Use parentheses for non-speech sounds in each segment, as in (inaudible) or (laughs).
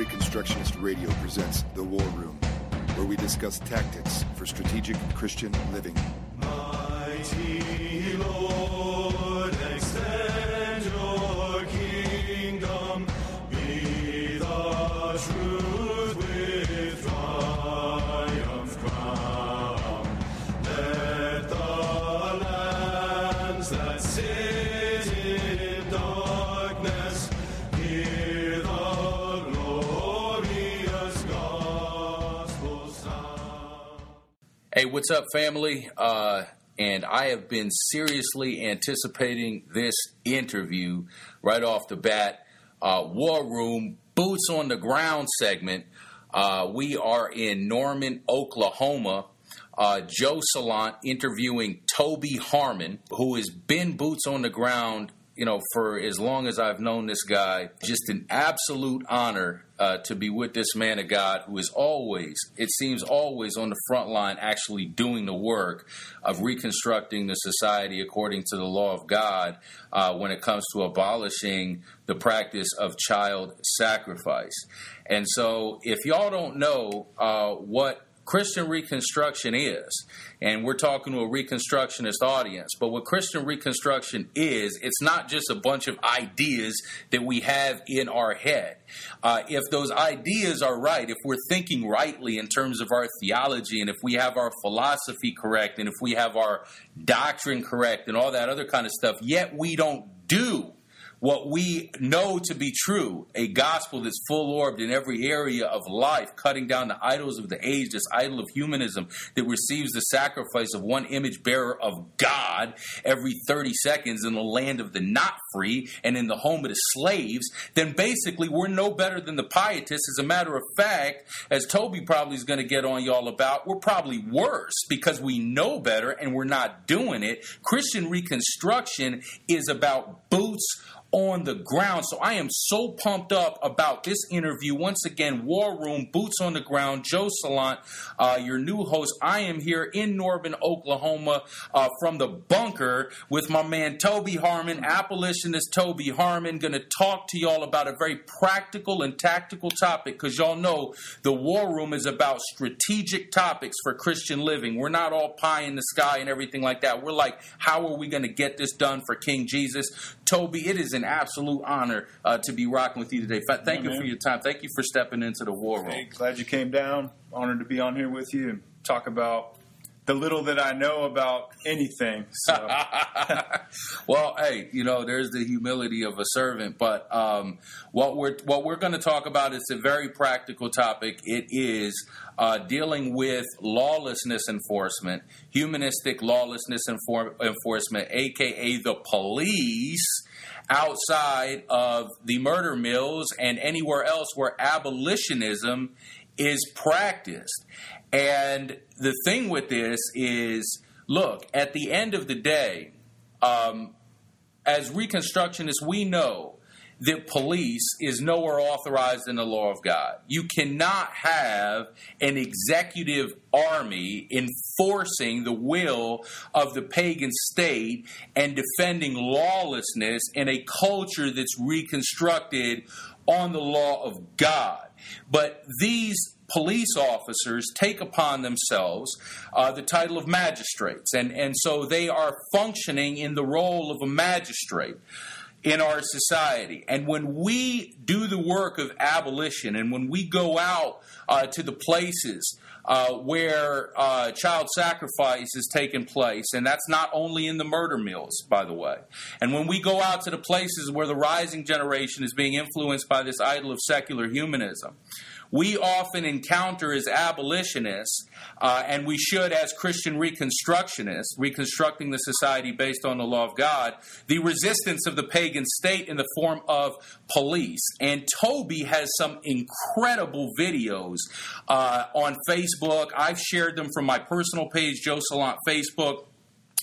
Reconstructionist Radio presents The War Room, where we discuss tactics for strategic Christian living. What's up, family? Uh, and I have been seriously anticipating this interview right off the bat. Uh, War Room, Boots on the Ground segment. Uh, we are in Norman, Oklahoma. Uh, Joe Salant interviewing Toby Harmon, who has been boots on the ground, you know, for as long as I've known this guy. Just an absolute honor uh, to be with this man of God who is always, it seems always on the front line, actually doing the work of reconstructing the society according to the law of God uh, when it comes to abolishing the practice of child sacrifice. And so, if y'all don't know uh, what Christian Reconstruction is, and we're talking to a Reconstructionist audience, but what Christian Reconstruction is, it's not just a bunch of ideas that we have in our head. Uh, if those ideas are right, if we're thinking rightly in terms of our theology, and if we have our philosophy correct, and if we have our doctrine correct, and all that other kind of stuff, yet we don't do what we know to be true a gospel that's full orbed in every area of life, cutting down the idols of the age, this idol of humanism that receives the sacrifice of one image bearer of God every 30 seconds in the land of the not free and in the home of the slaves, then basically we're no better than the pietists. As a matter of fact, as Toby probably is going to get on y'all about, we're probably worse because we know better and we're not doing it. Christian Reconstruction is about boots on the ground. So I am so pumped up about this interview. Once again, War Room, Boots on the Ground, Joe Salant, uh, your new host. I am here in Norman, Oklahoma, uh, from the bunker with my man Toby Harmon, abolitionist Toby Harmon, going to talk to y'all about a very practical and tactical topic because y'all know the War Room is about strategic topics for Christian living. We're not all pie in the sky and everything like that. We're like, how are we going to get this done for King Jesus? Toby, it is an absolute honor uh, to be rocking with you today. Thank Yeah, you for your time. Thank you for stepping into the war room. Hey, glad you came down. Honored to be on here with you and talk about the little that I know about anything. So (laughs) well, hey, you know, there's the humility of a servant, but um, what we're what we're going to talk about is a very practical topic. It is uh, dealing with lawlessness enforcement, humanistic lawlessness enfor- enforcement, aka the police, outside of the murder mills and anywhere else where abolitionism is practiced. And the thing with this is, look, at the end of the day, um, as Reconstructionists, we know that police is nowhere authorized in the law of God. You cannot have an executive army enforcing the will of the pagan state and defending lawlessness in a culture that's reconstructed on the law of God. But these police officers take upon themselves uh, the title of magistrates, and, and so they are functioning in the role of a magistrate in our society. And when we do the work of abolition, and when we go out uh, to the places uh, where uh, child sacrifice is taking place, and that's not only in the murder mills, by the way. And when we go out to the places where the rising generation is being influenced by this idol of secular humanism, we often encounter as abolitionists, uh, and we should as Christian reconstructionists, reconstructing the society based on the law of God, the resistance of the pagan state in the form of police. And Toby has some incredible videos uh, on Facebook. I've shared them from my personal page, Joe Salant Facebook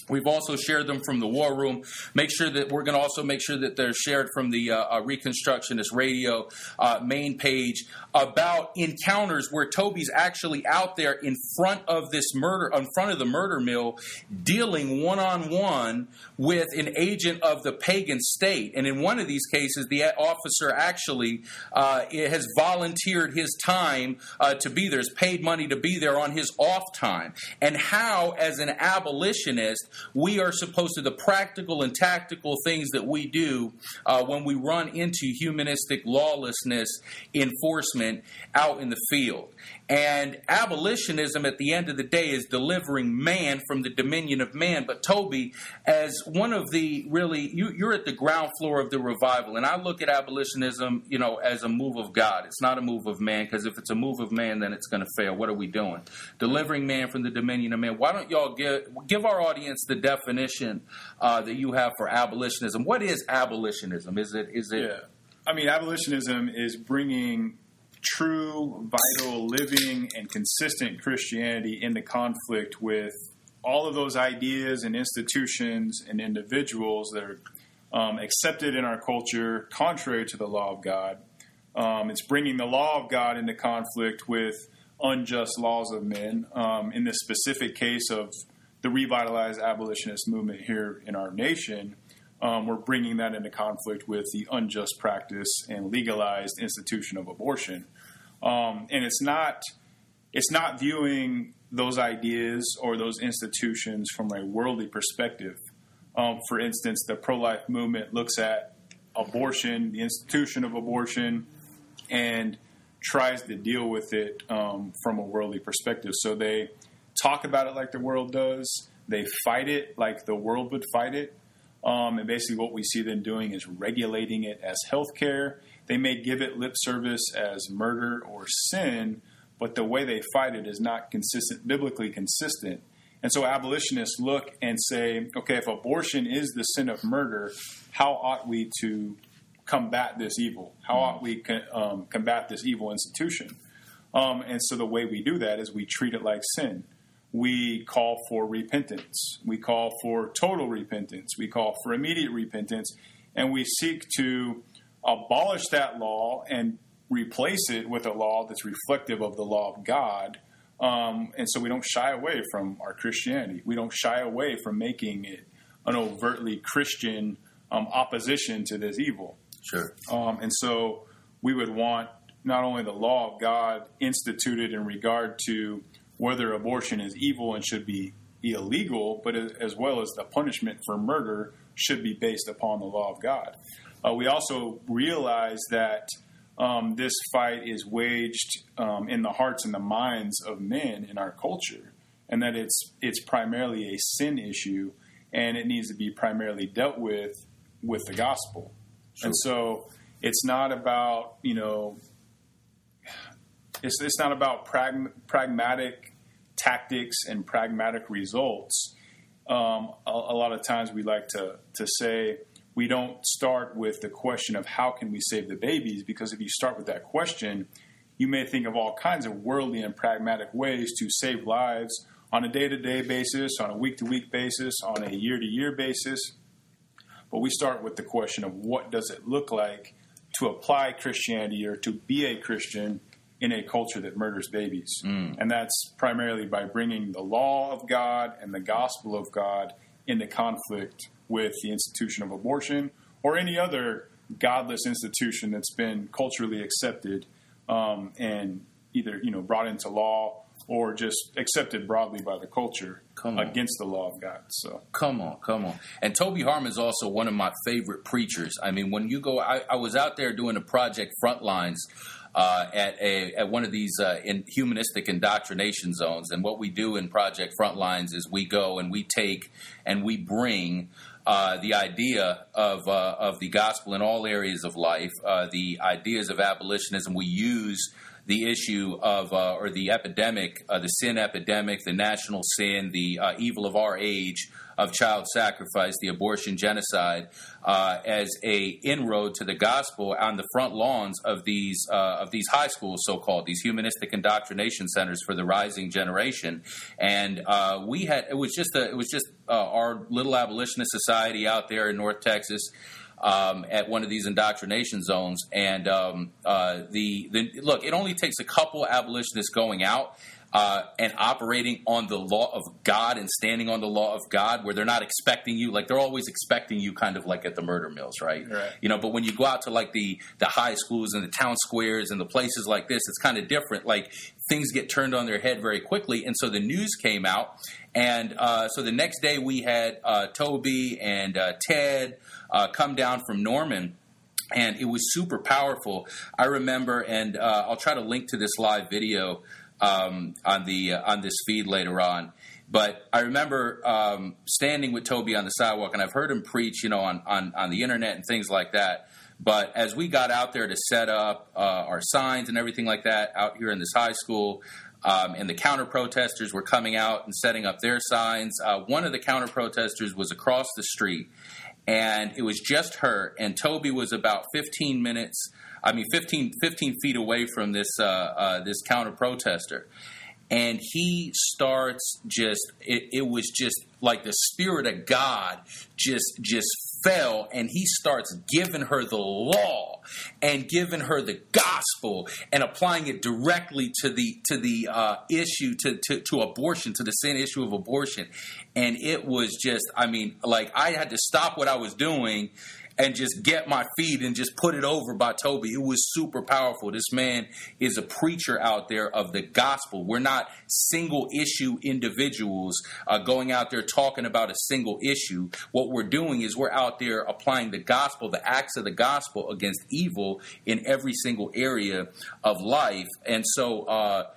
We've also shared them from the War Room. Make sure that we're going to also make sure that they're shared from the uh, uh, Reconstructionist Radio uh, main page about encounters where Toby's actually out there in front of this murder, in front of the murder mill, dealing one on one with an agent of the pagan state. And in one of these cases, the officer actually uh, has volunteered his time uh, to be there, has paid money to be there on his off time. And how, as an abolitionist, we are supposed to, the practical and tactical things that we do uh, when we run into humanistic lawlessness enforcement out in the field. And abolitionism at the end of the day is delivering man from the dominion of man. But Toby, as one of the really, you, are at the ground floor of the revival. And I look at abolitionism, you know, as a move of God. It's not a move of man, because if it's a move of man, then it's going to fail. What are we doing? Delivering man from the dominion of man. Why don't y'all give, give our audience the definition uh, that you have for abolitionism? What is abolitionism? Is it, is it, yeah. I mean, abolitionism is bringing true, vital, living, and consistent Christianity into conflict with all of those ideas and institutions and individuals that are um, accepted in our culture contrary to the law of God. Um, it's bringing the law of God into conflict with unjust laws of men. Um, in this specific case of the revitalized abolitionist movement here in our nation, um, we're bringing that into conflict with the unjust practice and legalized institution of abortion. Um, and it's not it's not viewing those ideas or those institutions from a worldly perspective. Um, for instance, the pro life movement looks at abortion, the institution of abortion, and tries to deal with it um, from a worldly perspective. So they talk about it like the world does, they fight it like the world would fight it. Um, and basically, what we see them doing is regulating it as healthcare. They may give it lip service as murder or sin, but the way they fight it is not consistent, biblically consistent. And so abolitionists look and say, okay, if abortion is the sin of murder, how ought we to combat this evil? How ought we um, combat this evil institution? Um, and so the way we do that is we treat it like sin we call for repentance. We call for total repentance. We call for immediate repentance. And we seek to abolish that law and replace it with a law that's reflective of the law of God. Um, and so we don't shy away from our Christianity. We don't shy away from making it an overtly Christian um, opposition to this evil. Sure. Um, and so we would want not only the law of God instituted in regard to whether abortion is evil and should be illegal, but as well as the punishment for murder should be based upon the law of God. Uh, we also realize that um, this fight is waged um, in the hearts and the minds of men in our culture, and that it's it's primarily a sin issue, and it needs to be primarily dealt with with the gospel. Sure. And so it's not about you know it's, it's not about prag- pragmatic tactics and pragmatic results. Um, a, a, lot of times we like to, to say we don't start with the question of how can we save the babies, because if you start with that question, you may think of all kinds of worldly and pragmatic ways to save lives on a day to day basis, on a week to week basis, on a year to year basis. But we start with the question of what does it look like to apply Christianity or to be a Christian in a culture that murders babies. Mm. And that's primarily by bringing the law of God and the gospel of God into conflict with the institution of abortion or any other godless institution that's been culturally accepted um, and either you know brought into law or just accepted broadly by the culture against the law of God. So come on, come on. And Toby Harmon is also one of my favorite preachers. I mean, when you go, I, I was out there doing a project Frontlines uh, at a at one of these uh, in humanistic indoctrination zones. And what we do in Project Frontlines is we go and we take and we bring. Uh, the idea of uh, of the gospel in all areas of life, uh, the ideas of abolitionism. We use the issue of uh, or the epidemic, the sin epidemic, the national sin, the evil of our age, of child sacrifice, the abortion genocide, uh, as a inroad to the gospel on the front lawns of these uh, of these high schools, so called these humanistic indoctrination centers for the rising generation. And uh, we had it was just a, it was just uh, our little abolitionist society out there in North Texas. Um, at one of these indoctrination zones, and um, uh, the, the look, it only takes a couple abolitionists going out, uh, and operating on the law of God and standing on the law of God, where they're not expecting you, like they're always expecting you, kind of like at the murder mills, right? Right. You know, but when you go out to like the the high schools and the town squares and the places like this, it's kind of different. Like things get turned on their head very quickly, and so the news came out, and uh, so the next day we had uh, Toby and uh, Ted uh, come down from Norman and it was super powerful. I remember, and uh, I'll try to link to this live video um, on the uh, on this feed later on. But I remember um, standing with Toby on the sidewalk, and I've heard him preach, you know, on, on, on the internet and things like that. But as we got out there to set up uh, our signs and everything like that out here in this high school, um, and the counter protesters were coming out and setting up their signs. Uh, one of the counter protesters was across the street, and it was just her. And Toby was about 15 minutes, I mean, 15, 15 feet away from this uh, uh, this counter protester. And he starts just, it, it was just like the spirit of God just just fell and he starts giving her the law and giving her the gospel and applying it directly to the to the uh, issue to, to to abortion to the sin issue of abortion and it was just i mean like i had to stop what i was doing and just get my feet and just put it over by Toby. It was super powerful. This man is a preacher out there of the gospel. We're not single issue individuals uh, going out there talking about a single issue. What we're doing is we're out there applying the gospel, the acts of the gospel against evil in every single area of life. And so, uh,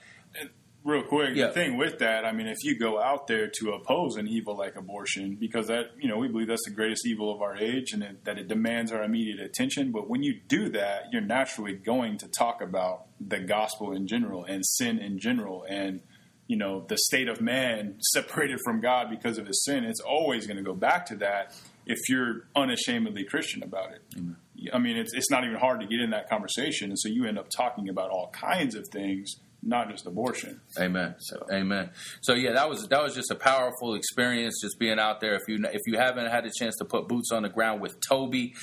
real quick, Yeah. the thing with that, I mean, if you go out there to oppose an evil like abortion, because that, you know, we believe that's the greatest evil of our age and it, that it demands our immediate attention. But when you do that, you're naturally going to talk about the gospel in general and sin in general and, you know, the state of man (laughs) separated from God because of his sin. It's always going to go back to that if you're unashamedly Christian about it. I mean, it's, it's not even hard to get in that conversation. And so you end up talking about all kinds of things, not just abortion. Amen. So. Amen. So yeah, that was that was just a powerful experience, just being out there. If you if you haven't had a chance to put boots on the ground with Toby,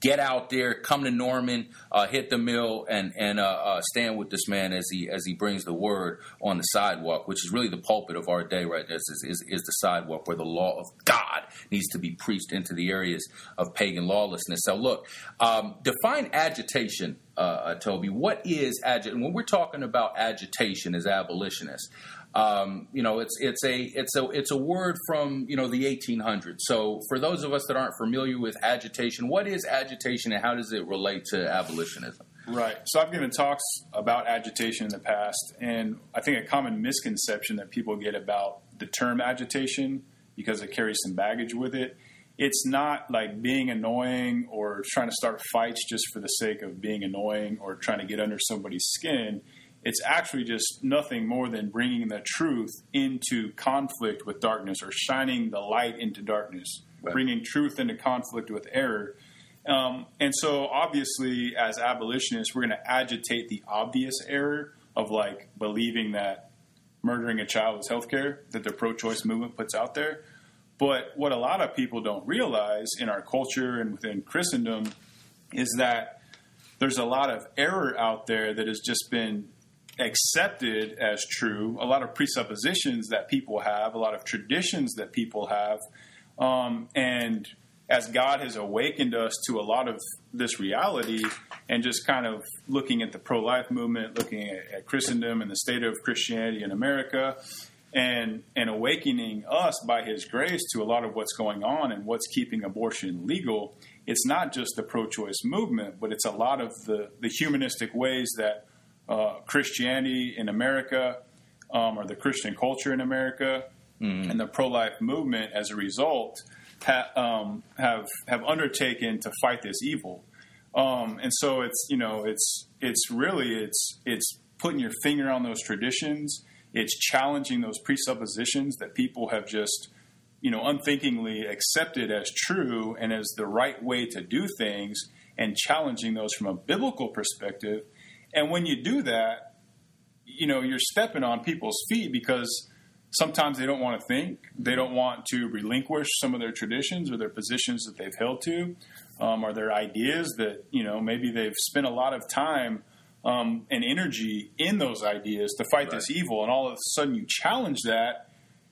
get out there, come to Norman, uh, hit the mill, and and uh, uh, stand with this man as he as he brings the word on the sidewalk, which is really the pulpit of our day. Right, this is is, is the sidewalk where the law of God needs to be preached into the areas of pagan lawlessness. So look, um, define agitation uh, uh, Toby. What is agitation? When we're talking about agitation as abolitionists, um, you know, it's it's a it's a it's a word from you know the 1800s. So for those of us that aren't familiar with agitation, what is agitation and how does it relate to abolitionism? Right. So I've given talks about agitation in the past, and I think a common misconception that people get about the term agitation because it carries some baggage with it. It's not like being annoying or trying to start fights just for the sake of being annoying or trying to get under somebody's skin. It's actually just nothing more than bringing the truth into conflict with darkness or shining the light into darkness, Right. bringing truth into conflict with error. Um, and so, obviously, as abolitionists, we're going to agitate the obvious error of like believing that murdering a child is healthcare that the pro-choice movement puts out there. But what a lot of people don't realize in our culture and within Christendom is that there's a lot of error out there that has just been accepted as true, a lot of presuppositions that people have, a lot of traditions that people have. Um, and as God has awakened us to a lot of this reality and just kind of looking at the pro life movement, looking at, at Christendom and the state of Christianity in America, and, and awakening us by His grace to a lot of what's going on and what's keeping abortion legal, it's not just the pro choice movement, but it's a lot of the, the humanistic ways that uh, Christianity in America um, or the Christian culture in America and the pro life movement as a result ha- um, have have undertaken to fight this evil. Um, and so it's you know it's it's really it's it's putting your finger on those traditions. It's challenging those presuppositions that people have just you know, unthinkingly accepted as true and as the right way to do things and challenging those from a biblical perspective. And when you do that, you know, you're stepping on people's feet because sometimes they don't want to think, they don't want to relinquish some of their traditions or their positions that they've held to, um, or their ideas that, you know, maybe they've spent a lot of time um, and energy in those ideas to fight Right. this evil. And all of a sudden you challenge that.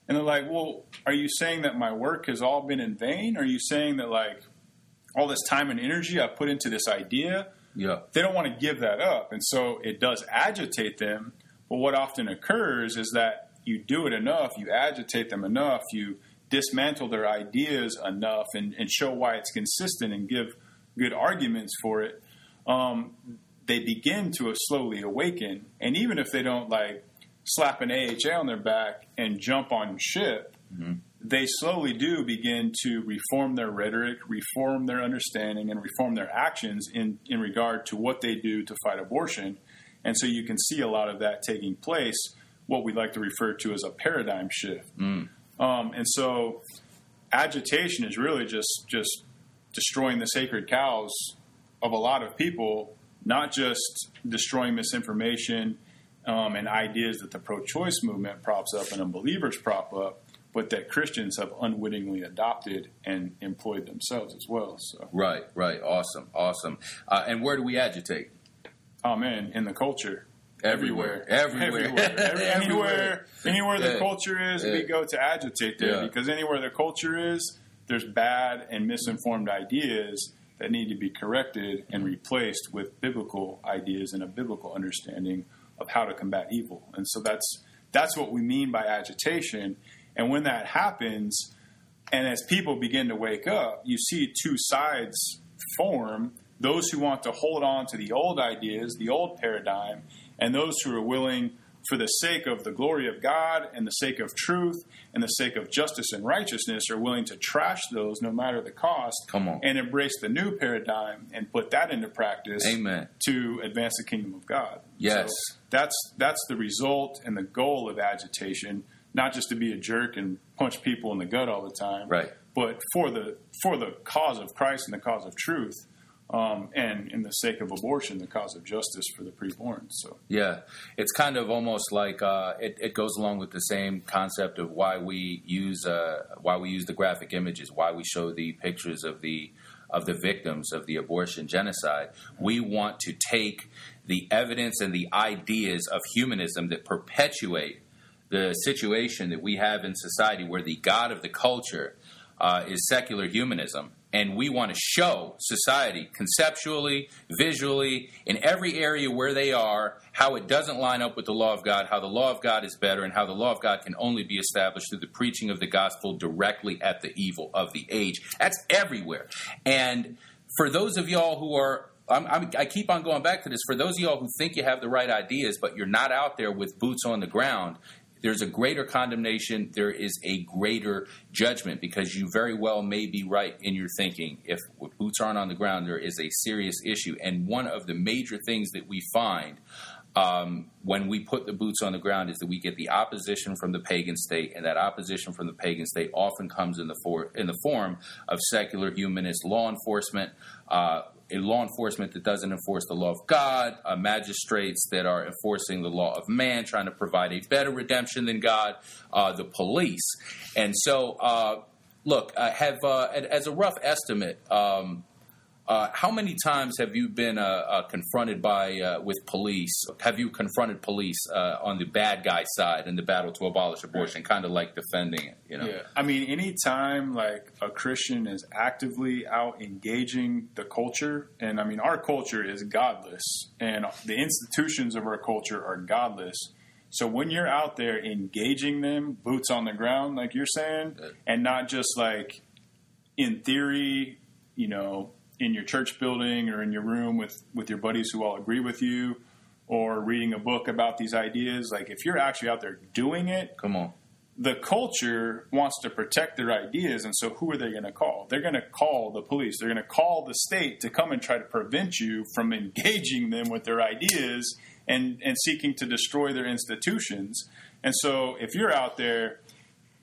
And they're like, well, are you saying that my work has all been in vain? Are you saying that, like, all this time and energy I put into this idea, Yeah. they don't want to give that up. And so it does agitate them. But what often occurs is that you do it enough, you agitate them enough, you dismantle their ideas enough and, and show why it's consistent and give good arguments for it. Um, they begin to slowly awaken. And even if they don't like slap an AHA on their back and jump on ship, they slowly do begin to reform their rhetoric, reform their understanding, and reform their actions in, in regard to what they do to fight abortion. And so you can see a lot of that taking place, what we like to refer to as a paradigm shift. Um, and so agitation is really just just destroying the sacred cows of a lot of people, not just destroying misinformation um, and ideas that the pro-choice movement props up and unbelievers prop up, but that Christians have unwittingly adopted and employed themselves as well. So, Right, right. Awesome, awesome. Uh, and where do we agitate? oh man, in the culture. Everywhere. everywhere, Everywhere. everywhere, (laughs) Every- anywhere, anywhere the Yeah. culture is, Yeah. we go to agitate there Yeah. because anywhere the culture is, there's bad and misinformed ideas that need to be corrected and replaced with biblical ideas and a biblical understanding of how to combat evil. And so that's that's what we mean by agitation. And when that happens, and as people begin to wake up, you see two sides form those who want to hold on to the old ideas, the old paradigm, and those who are willing, for the sake of the glory of God and the sake of truth and the sake of justice and righteousness, are willing to trash those no matter the cost Come on. and embrace the new paradigm and put that into practice Amen. to advance the kingdom of God. Yes. So that's that's the result and the goal of agitation, not just to be a jerk and punch people in the gut all the time, Right. But for the for the cause of Christ and the cause of truth, um, and in the sake of abortion, the cause of justice for the preborn. So Yeah, it's kind of almost like uh, it, it goes along with the same concept of why we use uh, why we use the graphic images, why we show the pictures of the of the victims of the abortion genocide. We want to take the evidence and the ideas of humanism that perpetuate the situation that we have in society, where the god of the culture uh, is secular humanism. And we want to show society conceptually, visually, in every area where they are, how it doesn't line up with the law of God, how the law of God is better, and how the law of God can only be established through the preaching of the gospel directly at the evil of the age. That's everywhere. And for those of y'all who are I'm, I'm, I keep on going back to this. For those of y'all who think you have the right ideas, but you're not out there with boots on the ground, there's a greater condemnation. There is a greater judgment because you very well may be right in your thinking. If boots aren't on the ground, there is a serious issue. And one of the major things that we find um, when we put the boots on the ground is that we get the opposition from the pagan state, and that opposition from the pagan state often comes in the for, in the form of secular humanist law enforcement. Uh, a law enforcement that doesn't enforce the law of God, uh, magistrates that are enforcing the law of man, trying to provide a better redemption than God, uh, the police. And so, uh, look, have uh, as a rough estimate, um, uh, how many times have you been uh, uh, confronted by uh, with police? Have you confronted police uh, on the bad guy side in the battle to abolish abortion, kind of like defending it? You know, Yeah, I mean, anytime like a Christian is actively out engaging the culture, and I mean, our culture is godless, and the institutions of our culture are godless. So when you're out there engaging them, boots on the ground, like you're saying, and not just like in theory, you know, in your church building or in your room with with your buddies who all agree with you, or reading a book about these ideas. Like if you're actually out there doing it, come on, the culture wants to protect their ideas, and so who are they going to call? They're going to call the police. They're going to call the state to come and try to prevent you from engaging them with their ideas and and seeking to destroy their institutions. And so, if you're out there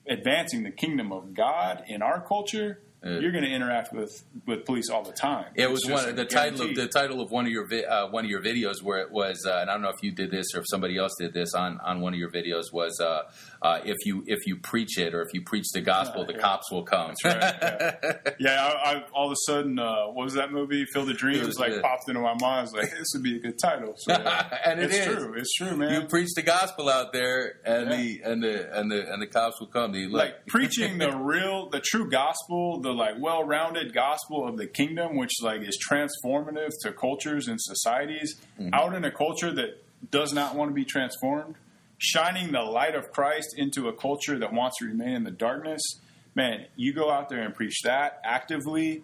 advancing the kingdom of God in our culture, you're going to interact with with police all the time. It was one the title of the title of one of your vi- uh, one of your videos where it was, uh, and I don't know if you did this or if somebody else did this on, on one of your videos was uh, uh, if you if you preach it or if you preach the gospel, the yeah. cops will come. Right, yeah, (laughs) yeah I, I, all of a sudden, uh, what was that movie? Field of Dreams, was like good. popped into my mind. I was like, this would be a good title. So, (laughs) And it it's is. true. It's true, man. you preach the gospel out there, and Yeah. the and the and the and the cops will come. Look. like preaching the real, the true gospel, the like well-rounded gospel of the kingdom, which like is transformative to cultures and societies, Mm-hmm. out in a culture that does not want to be transformed, shining the light of Christ into a culture that wants to remain in the darkness. Man, you go out there and preach that actively,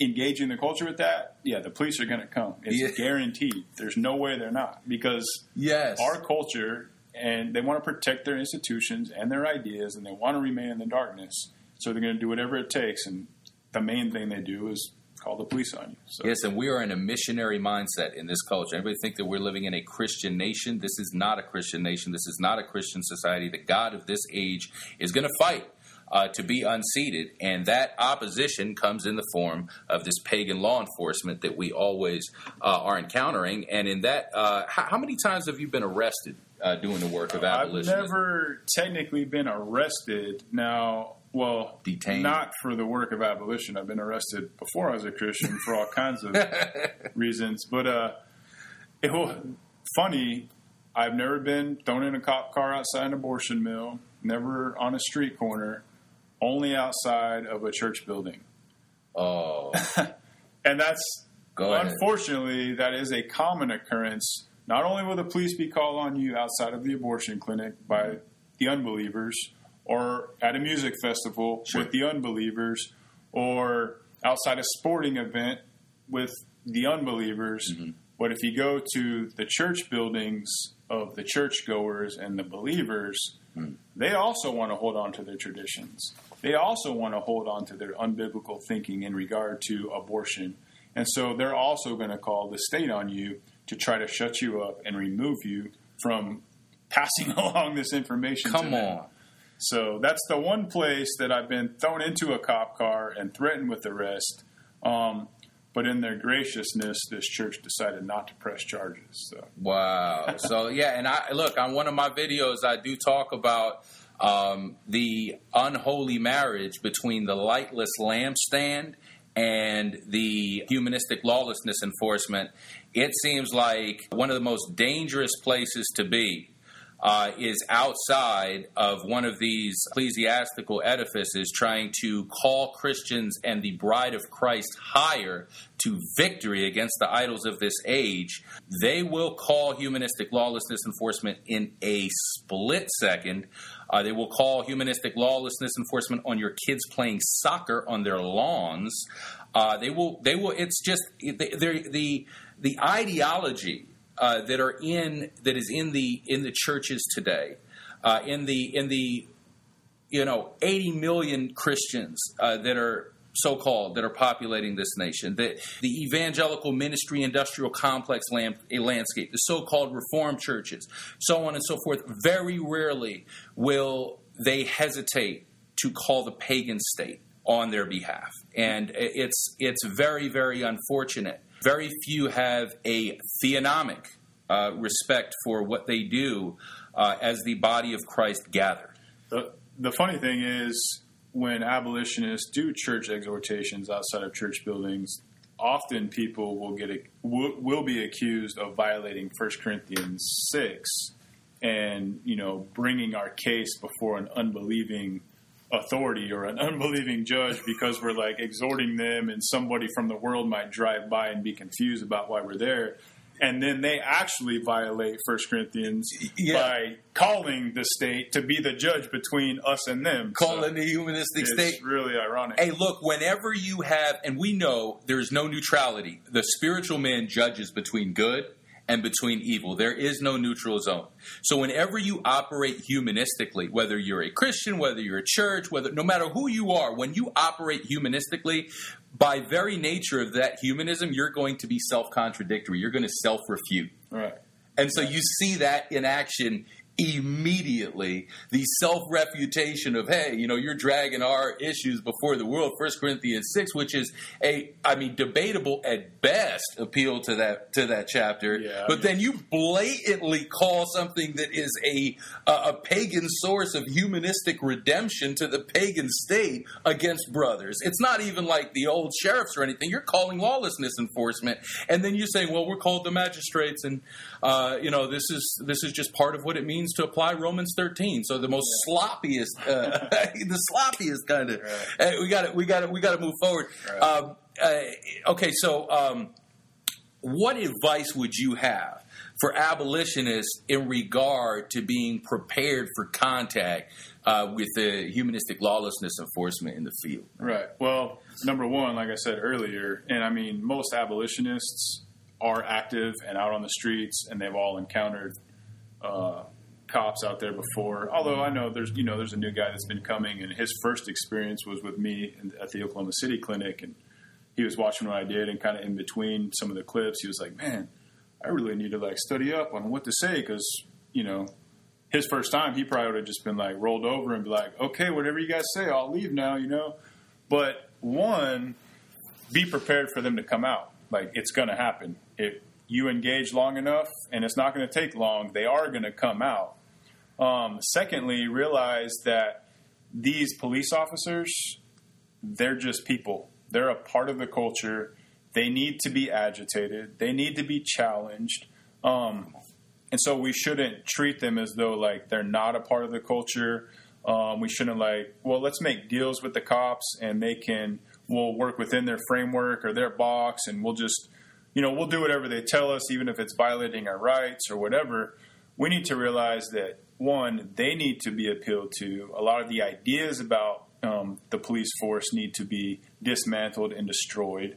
engaging the culture with that. Yeah, the police are going to come. It's Yeah. guaranteed. There's no way they're not because yes, our culture and they want to protect their institutions and their ideas and they want to remain in the darkness so they're going to do whatever it takes and the main thing they do is call the police on you so Yes, and we are in a missionary mindset in this culture. Everybody think that we're living in a Christian nation. This is not a Christian nation. This is not a Christian society. The God of this age is going to fight uh, to be unseated, and that opposition comes in the form of this pagan law enforcement that we always uh, are encountering. And in that, uh, how, how many times have you been arrested uh, doing the work of abolition. i've never technically been arrested now well Detained. not for the work of abolition i've been arrested before i was a christian for all kinds of (laughs) reasons but uh it was funny i've never been thrown in a cop car outside an abortion mill never on a street corner only outside of a church building Oh, (laughs) and that's Go ahead. unfortunately that is a common occurrence not only will the police be called on you outside of the abortion clinic by the unbelievers or at a music festival Sure. with the unbelievers or outside a sporting event with the unbelievers Mm-hmm. but if you go to the church buildings of the churchgoers and the believers Hmm. they also want to hold on to their traditions. They also want to hold on to their unbiblical thinking in regard to abortion. And so they're also going to call the state on you to try to shut you up and remove you from (laughs) passing (laughs) along this information. come on. So that's the one place that I've been thrown into a cop car and threatened with arrest. Um, but in their graciousness, this church decided not to press charges. So Wow. (laughs) So yeah, and I look on one of my videos. I do talk about um, the unholy marriage between the lightless lampstand and the humanistic lawlessness enforcement. It seems like one of the most dangerous places to be uh, is outside of one of these ecclesiastical edifices trying to call Christians and the bride of Christ higher to victory against the idols of this age. They will call humanistic lawlessness enforcement in a split second. Uh, they will call humanistic lawlessness enforcement on your kids playing soccer on their lawns. Uh, they will. They will. It's just they, the the ideology uh, that are in that is in the in the churches today, uh, in the in the you know 80 million Christians uh, that are so called that are populating this nation, the the evangelical ministry industrial complex landscape, the so called reformed churches, so on and so forth. Very rarely will they hesitate to call the pagan state on their behalf, and it's it's very very unfortunate. Very few have a theonomic uh, respect for what they do uh, as the body of Christ gathered. The, the funny thing is, when abolitionists do church exhortations outside of church buildings, often people will get a, will, will be accused of violating 1 Corinthians six, and you know bringing our case before an unbelieving authority or an unbelieving judge because we're like exhorting them, and somebody from the world might drive by and be confused about why we're there. And then they actually violate First Corinthians Yeah. by calling the state to be the judge between us and them. So Calling the humanistic it's state. really ironic. Hey, look, whenever you have, and we know there's no neutrality, the spiritual man judges between good and between evil. There is no neutral zone. So whenever you operate humanistically, whether you're a Christian, whether you're a church, whether no matter who you are, when you operate humanistically, by very nature of that humanism, you're going to be self-contradictory. You're going to self-refute. Right. And so you see that in action immediately the self refutation of, hey, you know, you're dragging our issues before the world. First Corinthians six, which is a, I mean, debatable at best appeal to that to that chapter. Yeah, but I then you blatantly call something that is a a, a pagan source of humanistic redemption to the pagan state against brothers. It's not even like the old sheriffs or anything. You're calling lawlessness enforcement, and then you're saying, well, we're called the magistrates, and uh, you know this is this is just part of what it means to apply Romans 13. So the most sloppiest, uh, (laughs) (laughs) the sloppiest kind of. Uh, we got to we got to we got to move forward. Right. Um, uh, okay, so. Um, what advice would you have for abolitionists in regard to being prepared for contact uh, with the humanistic lawlessness enforcement in the field? Right. Well, number one, like I said earlier, and I mean, most abolitionists are active and out on the streets, and they've all encountered uh, cops out there before. Although I know there's, you know, there's a new guy that's been coming, and his first experience was with me at the Oklahoma City clinic, and he was watching what I did, and kind of in between some of the clips, he was like, "Man, I really need to like study up on what to say because you know." His first time, he probably would have just been like rolled over and be like, "Okay, whatever you guys say, I'll leave now," you know. But one, be prepared for them to come out. Like it's going to happen. If you engage long enough, and it's not going to take long, they are going to come out. Um, secondly, realize that these police officers, they're just people. They're a part of the culture. They need to be agitated. They need to be challenged. Um, and so we shouldn't treat them as though like they're not a part of the culture. Um, we shouldn't like, well, let's make deals with the cops and they can, we'll work within their framework or their box and we'll just, you know, we'll do whatever they tell us, even if it's violating our rights or whatever. We need to realize that one, they need to be appealed to. A lot of the ideas about um, the police force need to be dismantled and destroyed.